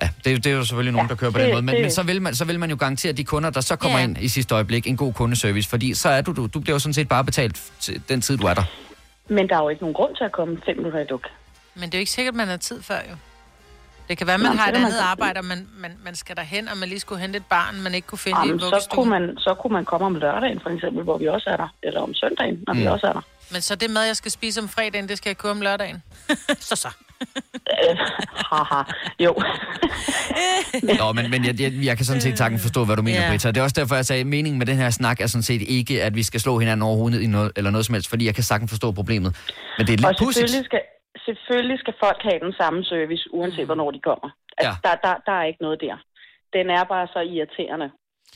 Ja. Det, det er jo selvfølgelig nogen, Ja, der kører på det- den måde, men, det- men så, vil man, så vil man jo garantere de kunder, der så kommer Ja. ind i sidste øjeblik, en god kundeservice, fordi så er du, du, du bliver jo sådan set bare betalt til den tid, du er der. Men der er jo ikke nogen grund til at komme fem minutter i luk. Men det er jo ikke sikkert, man har tid før, jo. Det kan være, at man Nå, har et andet arbejde, og man, man, man skal derhen, og man lige skulle hente et barn, man ikke kunne finde i Jamen, en så, kunne man, så kunne man komme om lørdagen, for eksempel, hvor vi også er der. Eller om søndagen, når mm. vi også er der. Men så det mad, jeg skal spise om fredagen, det skal jeg købe om lørdagen. <laughs> så så. Øh, <laughs> haha, jo. Nå, men, men jeg, jeg, jeg kan sådan set sagtens forstå, hvad du mener, yeah. Britta. Det er også derfor, jeg sagde, at meningen med den her snak er sådan set ikke, at vi skal slå hinanden over hovedet i noget, eller noget som helst, fordi jeg kan sagtens forstå problemet. Men det er Og lidt pudsigt. selvfølgelig skal, selvfølgelig skal folk have den samme service, uanset hvornår de kommer. Altså, Ja. der, der, der er ikke noget der. Den er bare så irriterende.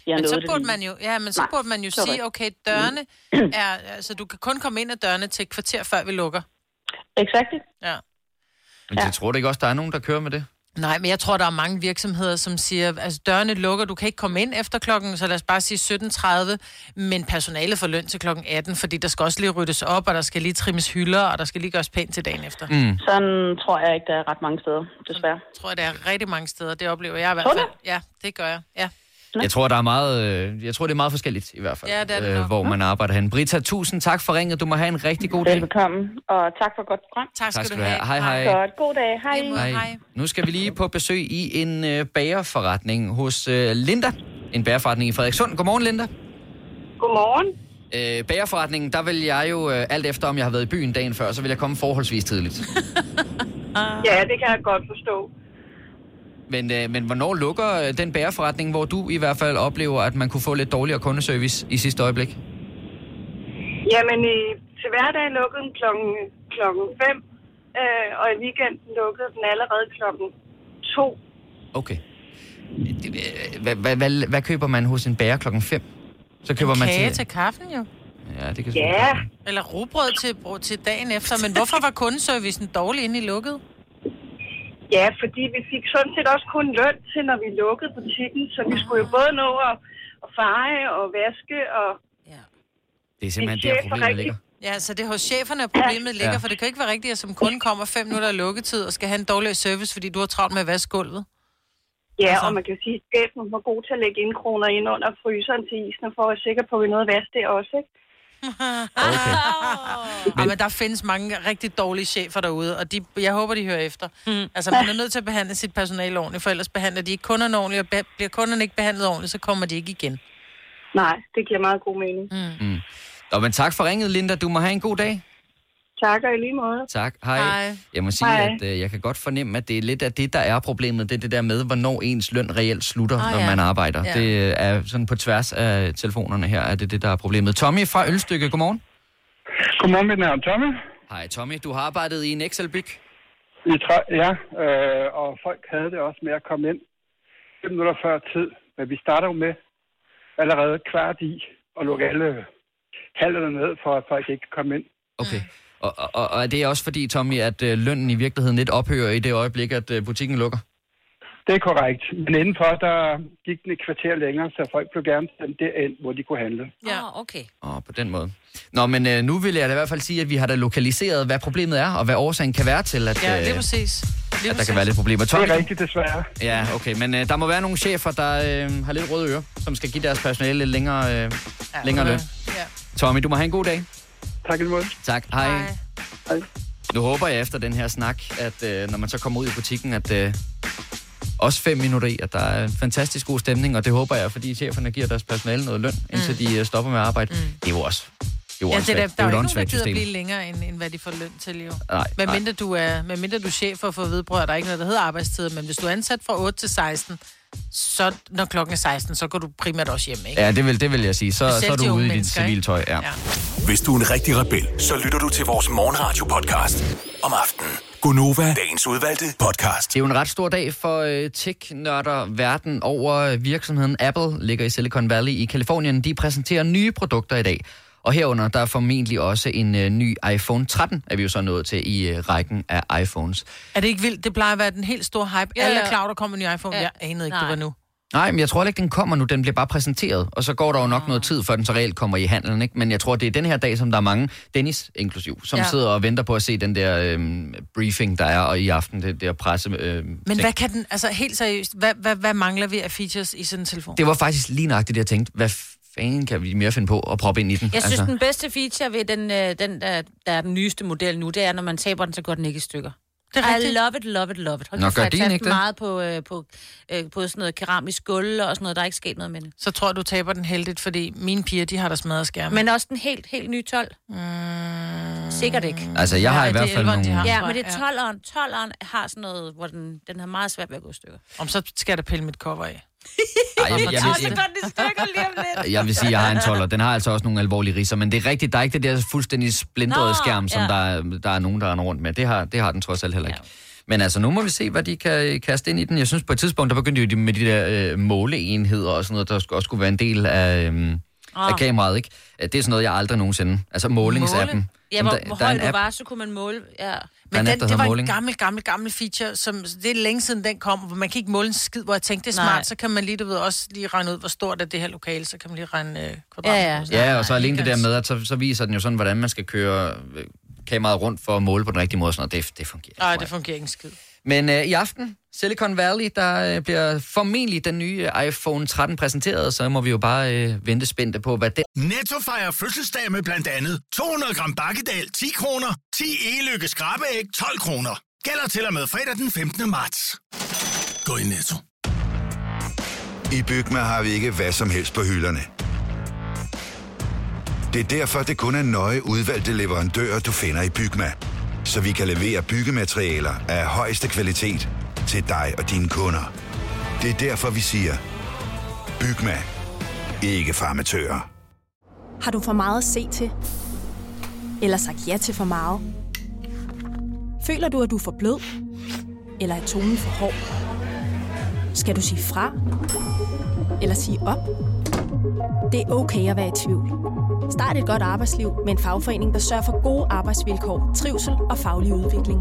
Jeg Men så burde man jo, ja, men så Nej, burde man jo sige, okay, dørene er, altså du kan kun komme ind ad dørene til et kvarter, før vi lukker. Exakt. Ja. Men jeg tror du ikke også, der er nogen, der kører med det? Nej, men jeg tror, der er mange virksomheder, som siger, altså dørene lukker, du kan ikke komme ind efter klokken, så lad os bare sige 17.30, men personalet får løn til klokken 18, fordi der skal også lige ryddes op, og der skal lige trimmes hylder, og der skal lige gøres pænt til dagen efter. Mm. Sådan tror jeg ikke, der er ret mange steder, desværre. tror jeg, der er rigtig mange steder. Det oplever jeg i hvert Tror du fald. Ja, det gør jeg. Ja. Jeg tror, der er meget, øh, jeg tror, det er meget forskelligt i hvert fald, Ja, det er det øh, hvor man arbejder hen. Brita, tusind tak for ringet. Du må have en rigtig god dag. Velbekomme, og tak for godt program. Tak Tak skal du have. Hej, hej. Godt, god dag. Hej. Hej. Nu skal vi lige på besøg i en øh, bagerforretning hos øh, Linda. En bagerforretning i Frederikssund. Godmorgen, Linda. Godmorgen. Øh, bagerforretningen, der vil jeg jo, øh, alt efter om jeg har været i byen dagen før, så vil jeg komme forholdsvis tidligt. <laughs> Ja, det kan jeg godt forstå. Men, øh, men hvornår lukker øh, den bagerforretning, hvor du i hvert fald oplever, at man kunne få lidt dårligere kundeservice i sidste øjeblik? Jamen, i, til hverdag lukkede den klokken, klokken 5, øh, og i weekenden lukkede den allerede klokken 2. Okay. Øh, Hvad, hvad, hvad, hvad køber man hos en bager klokken 5? Så køber man Kage til... til kaffen jo. Ja, det kan Ja. Eller rugbrød til, brød til dagen efter. Men hvorfor var kundeservicen dårlig inde i lukket? Ja, fordi vi fik sådan set også kun løn til, når vi lukkede butikken, så vi skulle jo både nå at, at feje og vaske og... Det er simpelthen Det er der, problemet rigtig. ligger. Ja, så det er hos cheferne, at problemet ligger, Ja. for det kan ikke være rigtigt, at som kunde kommer fem minutter af lukketid og skal have en dårlig service, fordi du har travlt med at vaske gulvet. Ja, Altså. og man kan sige, at chefen var god til at lægge indkroner ind under fryseren til isen, for at være sikker på, at vi nåede at vaske det også, ikke? Okay. <laughs> Ja, men der findes mange rigtig dårlige chefer derude, og de, jeg håber, de hører efter. Mm. Altså, man er nødt til at behandle sit personale ordentligt, for ellers behandler de ikke kunderne ordentligt, og be- bliver kunderne ikke behandlet ordentligt, så kommer de ikke igen. Nej, det giver meget god mening. Mm. Mm. Nå, men tak for ringet, Linda. Du må have en god dag. Tak, og i lige måde. Tak. Hej. Hej. Jeg må sige, Hej. at øh, jeg kan godt fornemme, at det er lidt af det, der er problemet. Det er det der med, hvornår ens løn reelt slutter, Ah, når ja. man arbejder. Ja. Det øh, er sådan på tværs af telefonerne her, er det det, der er problemet. Tommy fra Ølstykke, godmorgen. Godmorgen, mit navn er Tommy. Hej Tommy, du har arbejdet i en Excel-byg. I træ, ja, øh, og folk havde det også med at komme ind 5 minutter før tid. Men vi starter jo med allerede kvart i at lukke alle hallerne ned, for at folk ikke kan komme ind. Okay. Og, og, og er det også fordi, Tommy, at øh, lønnen i virkeligheden lidt ophører i det øjeblik, at øh, butikken lukker? Det er korrekt. Men indenfor, der gik den et kvarter længere, så folk blev gerne sendt derind, hvor de kunne handle. Ja, okay. Åh, på den måde. Nå, men øh, nu vil jeg da i hvert fald sige, at vi har da lokaliseret, hvad problemet er, og hvad årsagen kan være til, at, Ja, lige øh, præcis. Lige at der kan være lidt problemer. Tommy, Det er rigtigt, desværre. Ja, okay, men øh, der må være nogle chefer, der øh, har lidt røde ører, som skal give deres personale lidt længere, øh, ja, længere løn. Ja. Tommy, du må have en god dag. Tak i måde. Tak, hej. Hej. hej. Nu håber jeg efter den her snak, at øh, når man så kommer ud i butikken, at øh, også fem minutter i, at der er en fantastisk god stemning, og det håber jeg, fordi cheferne giver deres personale noget løn, indtil de øh, stopper med at arbejde. Mm. Det er jo også det er jo Ja, det er, der, der er jo ikke nogen, der gider system. blive længere, end, end hvad de får løn til, jo. Nej, Men nej. mindre du er, med mindre du er chef og får vedbrød, der er ikke noget, der hedder arbejdstid, men hvis du er ansat fra 8 til 16, så når klokken er 16, så går du primært også hjem, ikke? Ja, det vil, det vil jeg sige. Så, så er du ude i dit civiltøj. Ja. Ja. Hvis du er en rigtig rebel, så lytter du til vores morgenradio-podcast om aftenen. Gunova, dagens udvalgte podcast. Det er jo en ret stor dag for øh, tech-nørder verden over. Virksomheden Apple ligger i Silicon Valley i Kalifornien. De præsenterer nye produkter i dag. Og herunder, der er formentlig også en øh, ny iPhone 13, er vi jo så nået til i øh, rækken af iPhones. Er det ikke vildt? Det plejer at være den helt store hype. Ja, Alle er klar, der kommer en ny iPhone. Ja. Jeg anede ikke, det Nej. var nu. Nej, men jeg tror ikke, den kommer nu. Den bliver bare præsenteret, og så går der jo nok noget tid, før den så reelt kommer i handelen. Ikke? Men jeg tror, det er den her dag, som der er mange, Dennis inklusiv, som Ja. sidder og venter på at se den der øhm, briefing, der er og i aften, det der presse... Øhm, Men ting. hvad kan den, altså helt seriøst, hvad, hvad, hvad mangler vi af features i sådan en telefon? Det var faktisk lige nøjagtigt det, jeg tænkte. Hvad fanden kan vi mere finde på at proppe ind i den? Jeg synes, den bedste feature ved den, øh, den der, der er den nyeste model nu, det er, når man taber den, så går den ikke i stykker. Det er I love it, love it, love it. Hold Nå, gør din ikke det? meget på, øh, på, øh, på sådan noget keramisk gulv og sådan noget. Der er ikke sket noget med det. Så tror jeg, du taber den heldigt, fordi mine piger, de har der smadret skærmen. Men også den helt, helt nye 12. Mm. Sikkert ikke. Altså, jeg har i hvert fald nogle... Ja, men det er 12'eren. 12'eren har sådan noget, hvor den, den har meget svært ved at gå i stykker. Om så skal jeg da pille mit cover af. Ej, jeg, jeg, jeg, om lidt. jeg vil sige, at jeg har en 12'er. Den har altså også nogle alvorlige riser, men det er rigtigt, der er ikke det der fuldstændig splindrede skærm, som ja. der, er- der er nogen, der er rundt med. Det har, det har den trods alt heller ikke. Men altså, nu må vi se, hvad de kan kaste ind i den. Jeg synes, på et tidspunkt, der begyndte de med de der øh, måleenheder og sådan noget, der også skulle være en del af, øh, Ah. af kameraet, ikke? Det er sådan noget, jeg aldrig nogensinde... Altså, målingsappen. Ja, Jamen, hvor, der- hvor høj du app- var, så kunne man måle. Ja. Men den, det var måling. en gammel, gammel, gammel feature, som det er længe siden den kom, hvor man kan ikke måle en skid, hvor jeg tænkte, det er Nej. smart, så kan man lige, du ved, også lige regne ud, hvor stort er det her lokale, så kan man lige regne øh, kvadratmeter. Ja, Ja, og så alene det der med, at så, så viser den jo sådan, hvordan man skal køre øh, kameraet rundt for at måle på den rigtige måde. og Sådan noget. Det, det fungerer. Nej, det fungerer ikke en skid. Men øh, i aften, Silicon Valley, der øh, bliver formentlig den nye iPhone 13 præsenteret, så må vi jo bare øh, vente spændte på, hvad det Netto fejrer fødselsdag med blandt andet 200 gram bakkedal 10 kroner, 10 e-lykke skrabeæg 12 kroner. Gælder til og med fredag den 15. marts. Gå i Netto. I Bygma har vi ikke hvad som helst på hylderne. Det er derfor, det kun er nøje udvalgte leverandører, du finder i Bygma. Så vi kan levere byggematerialer af højeste kvalitet til dig og dine kunder. Det er derfor, vi siger, Bygma. Ikke farmatører. Har du for meget at se til? Eller sagt ja til for meget? Føler du, at du er for blød? Eller er tonen for hård? Skal du sige fra? Eller sige op? Det er okay at være i tvivl. Start et godt arbejdsliv med en fagforening, der sørger for gode arbejdsvilkår, trivsel og faglig udvikling.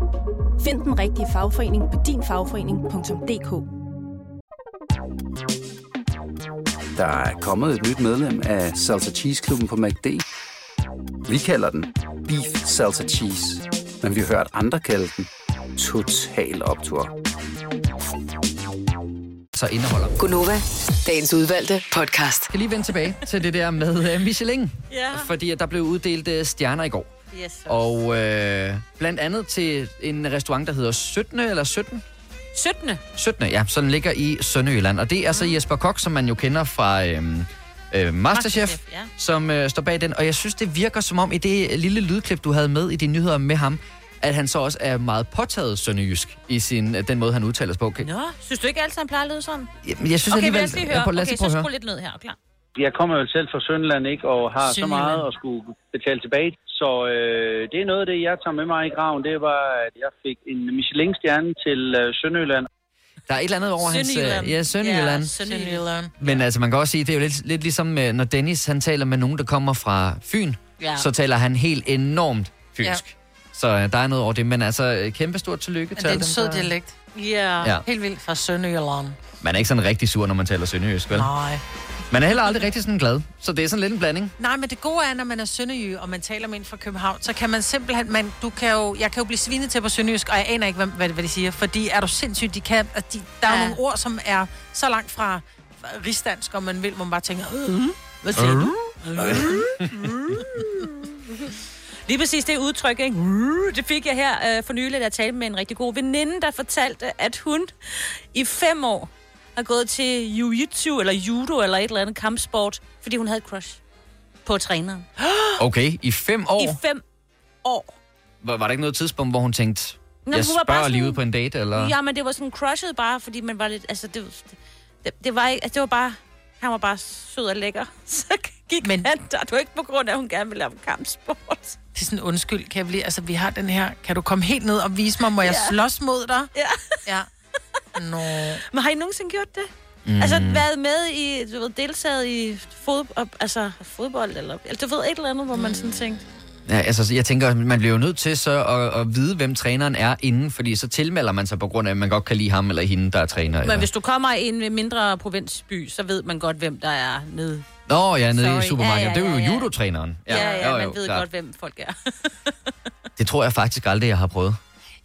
Find den rigtige fagforening på dinfagforening.dk. Der er kommet et nyt medlem af Salsa Cheese Klubben på MACD. Vi kalder den Beef Salsa Cheese, men vi har hørt andre kalde den Total Optor. så indeholder. Gunova, dagens udvalgte podcast. Jeg skal lige vende tilbage til det der med øh, Michelin. Ja. Fordi at der blev uddelt øh, stjerner i går. Yes. Og øh, blandt andet til en restaurant, der hedder 17. eller 17? 17. 17. Ja, så den ligger i Sønderjylland. Og det er så Jesper Kok, som man jo kender fra øh, øh, Masterchef, Masterchef, ja. som øh, står bag den. Og jeg synes, det virker som om i det lille lydklip, du havde med i dine nyheder med ham, at han så også er meget påtaget sønderjysk i sin, øh, den måde, han udtaler sig på. Okay. Nå, synes du ikke altid, han plejer at lyde sådan? Jamen, jeg synes okay, alligevel- lad os lige høre. Okay, så at skru lidt ned her, klar. Jeg kommer jo selv fra Sønderland, ikke, og har så Sønderjylland. meget at skulle betale tilbage. Så øh, det er noget af det, jeg tager med mig i graven. Det var, at jeg fik en Michelin-stjerne til øh, Sønderjylland. Der er et eller andet over hans... Øh, ja, Sønderjylland. Ja, Sønderjylland. Men altså, man kan også sige, det er jo lidt, lidt ligesom, øh, når Dennis han taler med nogen, der kommer fra Fyn, Ja. så taler han helt enormt fynsk. Ja. Så øh, der er noget over det. Men altså, øh, kæmpe stort tillykke Men til det er en sød dialekt. Ja. Ja. Helt vildt fra Sønderjylland. Man er ikke sådan rigtig sur, når man taler sønderjysk, vel? Nej. Man er heller aldrig rigtig sådan glad. Så det er sådan lidt en blanding. Nej, men det gode er, når man er sønderjy, og man taler med en fra København, så kan man simpelthen, man, du kan jo, jeg kan jo blive svinet til på sønderjysk, og jeg aner ikke, hvad, hvad, hvad de siger, fordi er du sindssygt, de kan, at de, der er Ja. jo nogle ord, som er så langt fra rigsdansk, om man vil, hvor man bare tænker, øh, hvad siger du? <laughs> Lige præcis det udtryk, ikke? Det fik jeg her øh, for nylig, da jeg talte med en rigtig god veninde, der fortalte, at hun i fem år har gået til jiu-jitsu eller judo eller et eller andet kampsport, fordi hun havde et crush på træneren. <gasps> Okay, i fem år. I fem år. Var, var der ikke noget tidspunkt, hvor hun tænkte, Nå, jeg hun var bare spørger lige sådan- ud på en date, eller? Ja, men det var sådan crushet bare, fordi man var lidt... Altså, det, det, det var ikke... Altså, det var bare... Han var bare sød og lækker. <laughs> Så gik men, der. Var ikke på grund af, at hun gerne ville lave kampsport. Det er sådan, undskyld, kan jeg blive, altså vi har den her, kan du komme helt ned og vise mig, må jeg Ja. slås mod dig? Ja. Ja. Nå. Men har I nogensinde gjort det? Mm. Mm. Altså været med i, du ved, deltaget i fod, op- altså, fodbold, eller, eller du ved, et eller andet, hvor man sådan tænkte... Ja, altså, jeg tænker, man bliver jo nødt til så at, at vide, hvem træneren er inden, fordi så tilmelder man sig på grund af, at man godt kan lide ham eller hende, der er træner. Men Eller... hvis du kommer i en mindre provinsby, så ved man godt, hvem der er nede. Nå, ja, nede Sorry. i supermarkedet. Ja, ja, det er jo ja, ja. judotræneren. Ja, ja, ja jo, man jo, ved klart. godt, hvem folk er. <laughs> Det tror jeg faktisk aldrig, jeg har prøvet.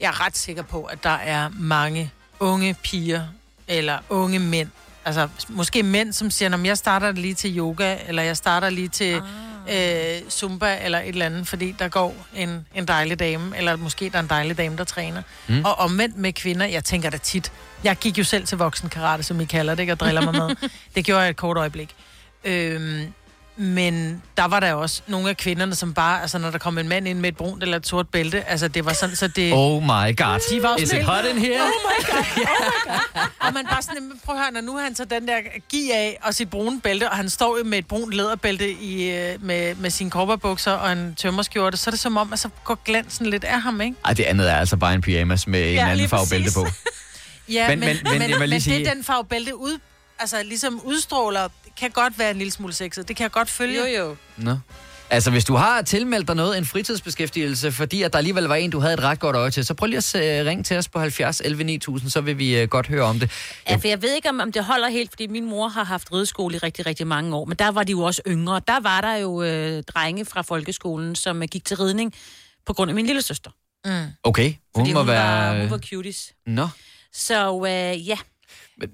Jeg er ret sikker på, at der er mange unge piger, eller unge mænd, altså måske mænd, som siger, at jeg starter lige til yoga, eller jeg starter lige til ah. Øh, zumba, eller et eller andet, fordi der går en, en dejlig dame, eller måske der er en dejlig dame, der træner. Mm. Og omvendt med kvinder, jeg tænker da tit, jeg gik jo selv til voksen karate, som I kalder det, ikke, og driller mig med. <laughs> det gjorde jeg et kort øjeblik. Øhm, men der var der også nogle af kvinderne, som bare, altså når der kom en mand ind med et brunt eller et sort bælte, altså det var sådan, så det... Oh my god. De var Is it hot in here? Oh my god, oh my god. Og man bare sådan, "Men prøv at høre, når nu han tager den der gi af og sit brune bælte, og han står jo med et brunt læderbælte i, øh, med, med sine korperbukser og en tømmerskjorte, så er det som om, at så går glansen lidt af ham, ikke? Ej, det andet er altså bare en pyjamas med en Ja, anden lige farve bælte på. <laughs> Ja, Men- men, men- men, jeg vil lige men sige- det den farve bælte ud, altså ligesom udstråler, kan godt være en lille smule sexet. Det kan jeg godt følge. Jo, jo. Nå. Altså, hvis du har tilmeldt dig noget, en fritidsbeskæftigelse, fordi at der alligevel var en, du havde et ret godt øje til, så prøv lige at uh, ringe til os på 70 11 9000, så vil vi uh, godt høre om det. Ja, for jeg ved ikke, om, om det holder helt, fordi min mor har haft rideskole i rigtig, rigtig mange år, men der var de jo også yngre. Der var der jo øh, drenge fra folkeskolen, som øh, gik til ridning på grund af min lille søster. Mm. Okay, hun Fordi må hun, være... var, hun var cuties. Nå, Så øh, ja,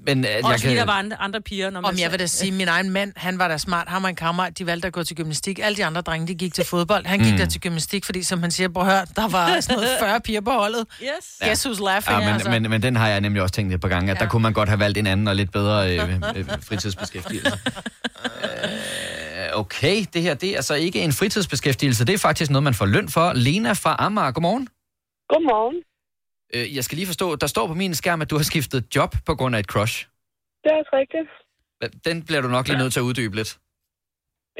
men, uh, jeg også kan... der var andre, andre piger. Når man Om jeg vil da sige, min egen mand, han var da smart. Han var en kammerat, de valgte at gå til gymnastik. Alle de andre drenge, de gik til <laughs> fodbold. Han gik Mm. der til gymnastik, fordi som han siger, prøv at høre, der var sådan noget <laughs> 40 piger på holdet. Yes. Ja. Guess who's laughing? Ja, men, altså. men, men den har jeg nemlig også tænkt et par gange, at ja. der kunne man godt have valgt en anden og lidt bedre øh, <laughs> øh, fritidsbeskæftigelse. Øh, okay, det her det er altså ikke en fritidsbeskæftigelse, det er faktisk noget, man får løn for. Lena fra Amager, godmorgen. Godmorgen. Øh, jeg skal lige forstå, der står på min skærm, at du har skiftet job på grund af et crush. Det er også rigtigt. Den bliver du nok lige nødt til at uddybe lidt.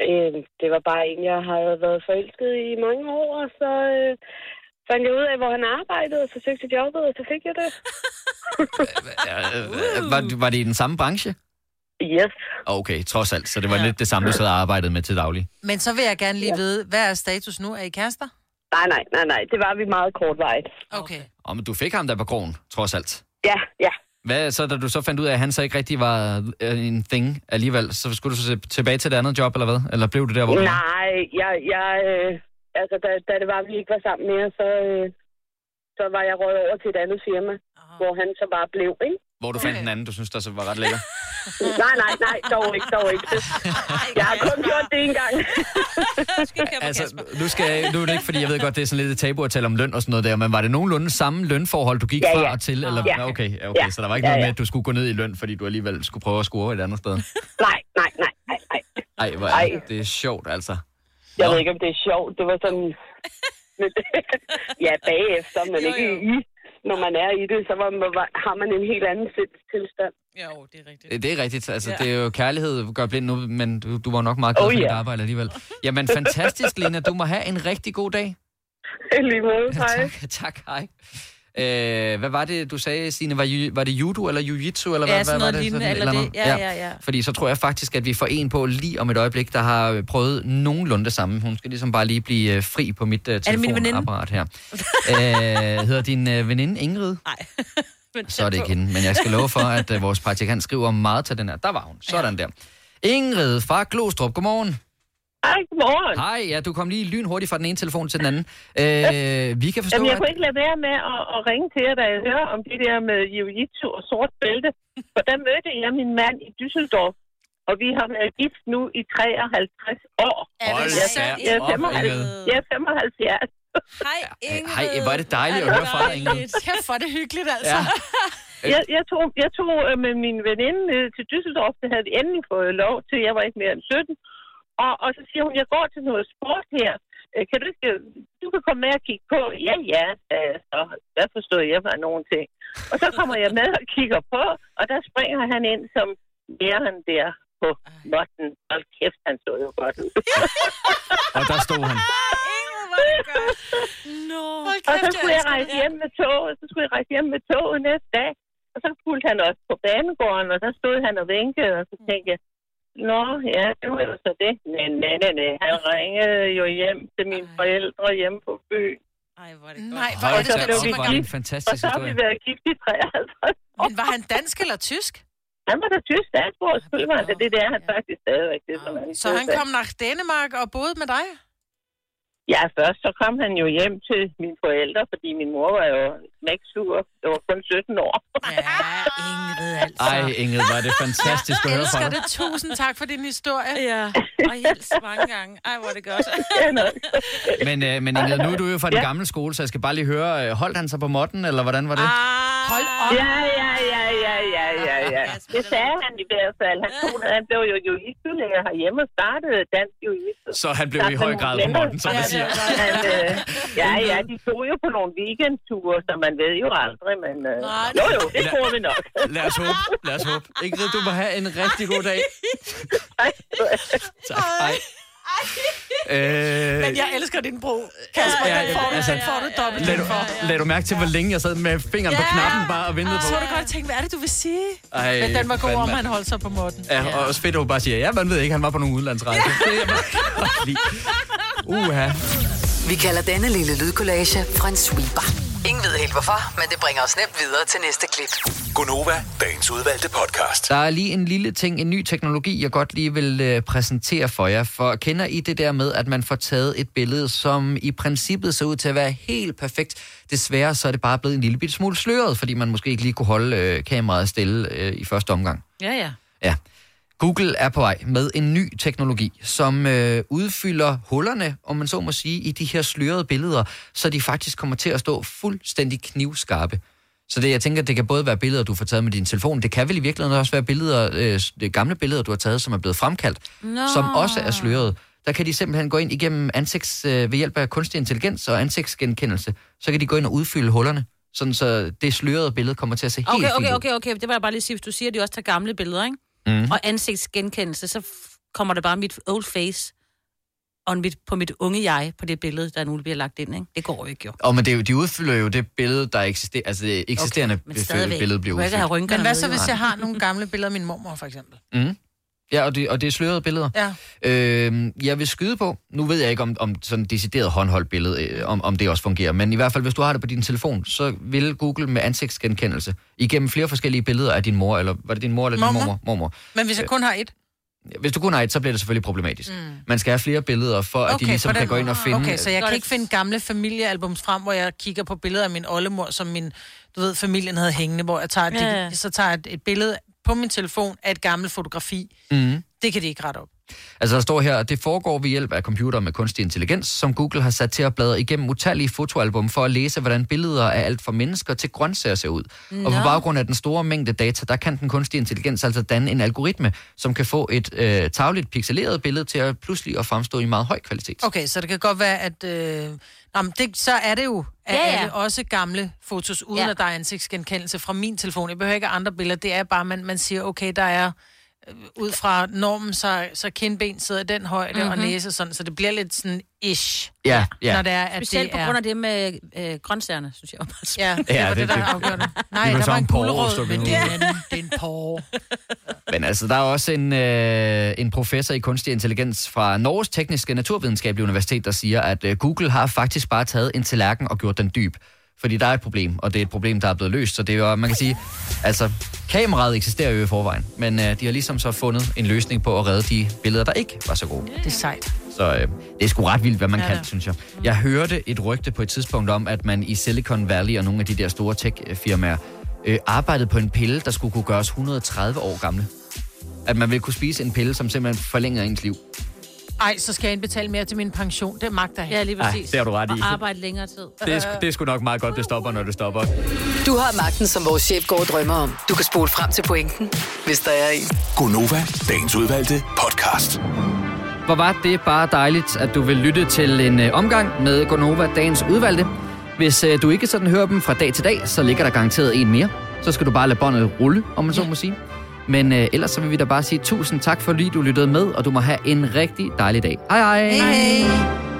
Øh, det var bare en, jeg havde været forelsket i mange år, og så øh, fandt jeg ud af, hvor han arbejdede, og så søgte jeg jobbet, og så fik jeg det. Var, var det i den samme branche? Yes. Okay, trods alt. Så det var lidt det samme, du sad og arbejdede med til daglig. Men så vil jeg gerne lige vide, hvad er status nu? Er I kærester? Nej, nej, nej, nej. Det var vi meget kortvarigt. Okay. Og men du fik ham der på krogen, trods alt. Ja, ja. Hvad så, da du så fandt ud af, at han så ikke rigtig var øh, en thing alligevel, så skulle du så se- tilbage til det andet job, eller hvad? Eller blev du der, hvor du var? Nej, jeg, jeg, øh, altså, da, da det var, at vi ikke var sammen mere, så, øh, så var jeg røget over til et andet firma, hvor han så bare blev, ikke? Hvor du fandt den anden, du synes, der så var ret lækker? <laughs> nej, nej, nej, dog ikke, dog ikke. Jeg har kun gjort det en gang. <laughs> Altså, nu, skal jeg, nu er det ikke, fordi jeg ved godt, det er sådan lidt et tabu at tale om løn og sådan noget der, men var det nogenlunde samme lønforhold, du gik Ja, fra ja. og til? Eller, Ja. Okay, ja, okay, Ja. så der var ikke Ja, noget med, at du skulle gå ned i løn, fordi du alligevel skulle prøve at score et andet sted? <laughs> Nej, nej, nej, nej, nej. Ej, hvor er det, det er sjovt, altså. Jeg ved ikke, om det er sjovt. Det var sådan... Men <laughs> det, ja, bagefter, men Jo, ikke i. Når man er i det, så var, har man en helt anden sindstilstand. Jo, det er rigtigt. Det er rigtigt. Altså, Ja. ja. det er jo kærlighed gør blind nu, men du, du var nok meget glad Oh, for dit ja. arbejde alligevel. Jamen, fantastisk, Lena. Du må have en rigtig god dag. <laughs> I lige måde, <laughs> hej. tak, tak, hej. Øh, hvad var det, du sagde, Stine? Var, ju- var det judo eller jiu-jitsu? Eller Ja, hvad, sådan hvad var noget det? lignende, Sådan eller det. Ja, ja, ja. Fordi så tror jeg faktisk, at vi får en på lige om et øjeblik, der har prøvet nogenlunde det samme. Hun skal ligesom bare lige blive øh, fri på mit veninde? telefonapparat her. øh, hedder din uh, veninde Ingrid? Nej. <laughs> Så er det ikke hende, men jeg skal love for, at uh, <laughs> vores praktikant skriver meget til den her. Der var hun. Sådan der. Ingrid fra Glostrup, godmorgen. Hej, godmorgen. Hej, ja, du kom lige lynhurtigt fra den ene telefon til den anden. Øh, vi kan forstå, Jamen, jeg at... kunne ikke lade være med at, at ringe til jer, da jeg hører om det der med jiu-jitsu og sort bælte. For der mødte jeg min mand i Düsseldorf, og vi har været gift nu i 53 år. Er det jeg, jeg, er Op, 75, Ingrid. jeg er 75. Hej, Hej, hvor er det dejligt at høre fra dig, Ingrid. Kæft, hvor er det hyggeligt, altså. Ja. Jeg, jeg tog, jeg tog øh, med min veninde øh, til Düsseldorf, det havde vi endelig fået lov til. Jeg var ikke mere end 17. Og, og så siger hun, jeg går til noget sport her. Øh, Kan du ikke, du kan komme med og kigge på. Ja, ja, så. Der forstod jeg mig nogen ting. Og så kommer jeg med og kigger på, og der springer han ind som læreren der på måtten. Hold kæft, han så jo godt ud. <laughs> Og der stod han. No. og så skulle jeg rejse hjem med toget, så skulle jeg rejse hjem med toget næste dag. Og så fulgte han også på banegården, og der stod han og vinkede, og så tænkte jeg, Nå, ja, det var jo så det. Men nej, nej, nej, han ringede jo hjem til mine forældre hjemme på Fyn. Ej, hvor er det Nej, hvor Hold er det da spændende. op, hvor er det en Og fantastisk så har vi historie. været gift i 53 Men var han dansk eller tysk? Han var da tysk statsborger, selvfølgelig var han det. Det er han faktisk stadigvæk. Det, som han Så han kom nach Dänemark og boede med dig? Ja, først så kom han jo hjem til mine forældre, fordi min mor var jo smæksur. Det var kun 17 år. Ja, Ingrid altså. Ej, Ingrid, var det fantastisk at Jeg høre fra elsker dig. det. Tusind tak for din historie. Ja, og hils mange gange. Ej, hvor er det godt. <laughs> Men, øh, men Ingrid, nu er du jo fra den Ja. gamle skole, så jeg skal bare lige høre, øh, holdt han sig på måtten, eller hvordan var det? Hold op. Ja, ja, ja, ja, ja, ja, ja. Det sagde han i hvert fald. Han, tog, han blev jo jiu-jitsu-lærer herhjemme og startede dansk jiu-jitsu. Så han blev i høj grad på måtten, som man siger. Han, øh, ja, ja, de tog jo på nogle weekendture, så man ved jo aldrig, men... Øh, jo, jo, det tror vi nok. Lad os håbe, lad os håbe. Ingrid, du må have en rigtig god dag. tak, hej. Øh, Men jeg elsker din bro. Kasper, Ja, den ja, får du, altså, den får du dobbelt lad, du, for. lad du mærke til, hvor længe jeg sad med fingeren på Ja. knappen bare og ventede på? Så var det godt tænke, hvad er det, du vil sige? Ej, Men den var god, om han holdt sig på måtten. Ja, og også fedt, at hun bare siger, ja, man ved ikke, han var på nogen udlandsrejse. <laughs> Det Uha. Vi kalder denne lille lydkollage en sweeper. Ingen ved helt hvorfor, men det bringer os nemt videre til næste klip. Gunova, dagens udvalgte podcast. Der er lige en lille ting, en ny teknologi, jeg godt lige vil øh, præsentere for jer. For kender I det der med, at man får taget et billede, som i princippet ser ud til at være helt perfekt. Desværre så er det bare blevet en lille smule sløret, fordi man måske ikke lige kunne holde øh, kameraet stille øh, i første omgang. Ja, ja. Ja. Google er på vej med en ny teknologi, som øh, udfylder hullerne, om man så må sige, i de her slørede billeder, så de faktisk kommer til at stå fuldstændig knivskarpe. Så det, jeg tænker, det kan både være billeder, du får taget med din telefon, det kan vel i virkeligheden også være billeder, øh, det gamle billeder, du har taget, som er blevet fremkaldt, Nå. som også er sløret. Der kan de simpelthen gå ind igennem ansigts, øh, ved hjælp af kunstig intelligens og ansigtsgenkendelse, så kan de gå ind og udfylde hullerne, sådan så det slørede billede kommer til at se helt Okay, fint okay, okay, okay. Det vil jeg bare lige sige, hvis du siger, at de også tager gamle billeder, ikke? Mhm. Og ansigtsgenkendelse, så kommer det bare mit old face og mit, på mit unge jeg på det billede, der nu bliver lagt ind, ikke? Det går jo ikke, jo. Og men det, er jo- de udfylder jo det billede, der eksisterer, altså det eksisterende okay, billede bliver udfyldt. Men hvad så, hvis jeg har nogle gamle billeder af min mormor, for eksempel? Mm. Ja, og det, og det er slørede billeder. Ja. Øh, jeg vil skyde på, nu ved jeg ikke om, om sådan et decideret håndholdt billede, øh, om, om det også fungerer, men i hvert fald, hvis du har det på din telefon, så vil Google med ansigtsgenkendelse igennem flere forskellige billeder af din mor, eller var det din mor eller din Mormor. mormor? Mormor. Men hvis jeg kun har et? Hvis du kun har et, så bliver det selvfølgelig problematisk. Mm. Man skal have flere billeder, for at de ligesom kan gå ind og finde... Okay, så jeg kan ikke finde gamle familiealbums frem, hvor jeg kigger på billeder af min oldemor, som min, du ved, familien havde hængende, hvor jeg tager, Ja, ja. ja. så tager jeg et, et billede på min telefon af et gammelt fotografi. Mm. Det kan de ikke rette op. Altså der står her, at det foregår ved hjælp af computer med kunstig intelligens, som Google har sat til at bladre igennem utallige fotoalbum for at læse, hvordan billeder af alt fra mennesker til grøntsager ser ud. Og på Nå. baggrund af den store mængde data, der kan den kunstige intelligens altså danne en algoritme, som kan få et øh, tagligt pixeleret billede til at pludselig at fremstå i meget høj kvalitet. Okay, så det kan godt være, at... Øh, nå, men det, så er det jo at Ja, ja, ja. også gamle fotos, uden ja. at der er ansigtsgenkendelse fra min telefon. Jeg behøver ikke andre billeder. Det er bare, man, man siger, okay, der er... Ud fra normen, så, så kindben sidder i den højde, mm-hmm. og Mhm. næse sådan, så det bliver lidt sådan ish. Ja, ja. Når det er, at Specielt det på grund af det med øh, grøntsagerne, synes jeg. <laughs> Ja, det Ja, var det- det, der det- afgjorde det. Nej, Det der var en gulerod, men det er en, det er en porre. <laughs> Men altså, der er også en, øh, en professor i kunstig intelligens fra Norges Tekniske Naturvidenskabelige Universitet, der siger, at øh, Google har faktisk bare taget en tallerken og gjort den dyb. Fordi der er et problem, og det er et problem, der er blevet løst. Så det er jo, man kan sige, altså, kameraet eksisterer jo i forvejen, men øh, de har ligesom så fundet en løsning på at redde de billeder, der ikke var så gode. Det er sejt. Så øh, det er sgu ret vildt, hvad man Ja, ja, kan, det. synes jeg. Jeg hørte et rygte på et tidspunkt om, at man i Silicon Valley og nogle af de der store tech-firmaer øh, arbejdede på en pille, der skulle kunne gøres 130 år gamle. At man ville kunne spise en pille, som simpelthen forlænger ens liv. Ej, så skal jeg indbetale mere til min pension. Det magter jeg. Ja, lige Ej, præcis. det har du ret i. Og arbejde længere tid. Det er, sgu- det er sgu nok meget godt, det stopper, når det stopper. Du har magten, som vores chef går og drømmer om. Du kan spole frem til pointen, hvis der er en. Gunova, dagens udvalgte podcast. Hvor var det bare dejligt, at du vil lytte til en øh, omgang med Gonova Dagens Udvalgte. Hvis øh, du ikke sådan hører dem fra dag til dag, så ligger der garanteret en mere. Så skal du bare lade båndet rulle, om man så må sige. Men øh, ellers så vil vi da bare sige tusind tak, fordi du lyttede med, og du må have en rigtig dejlig dag. Hej hej! Hej, hej.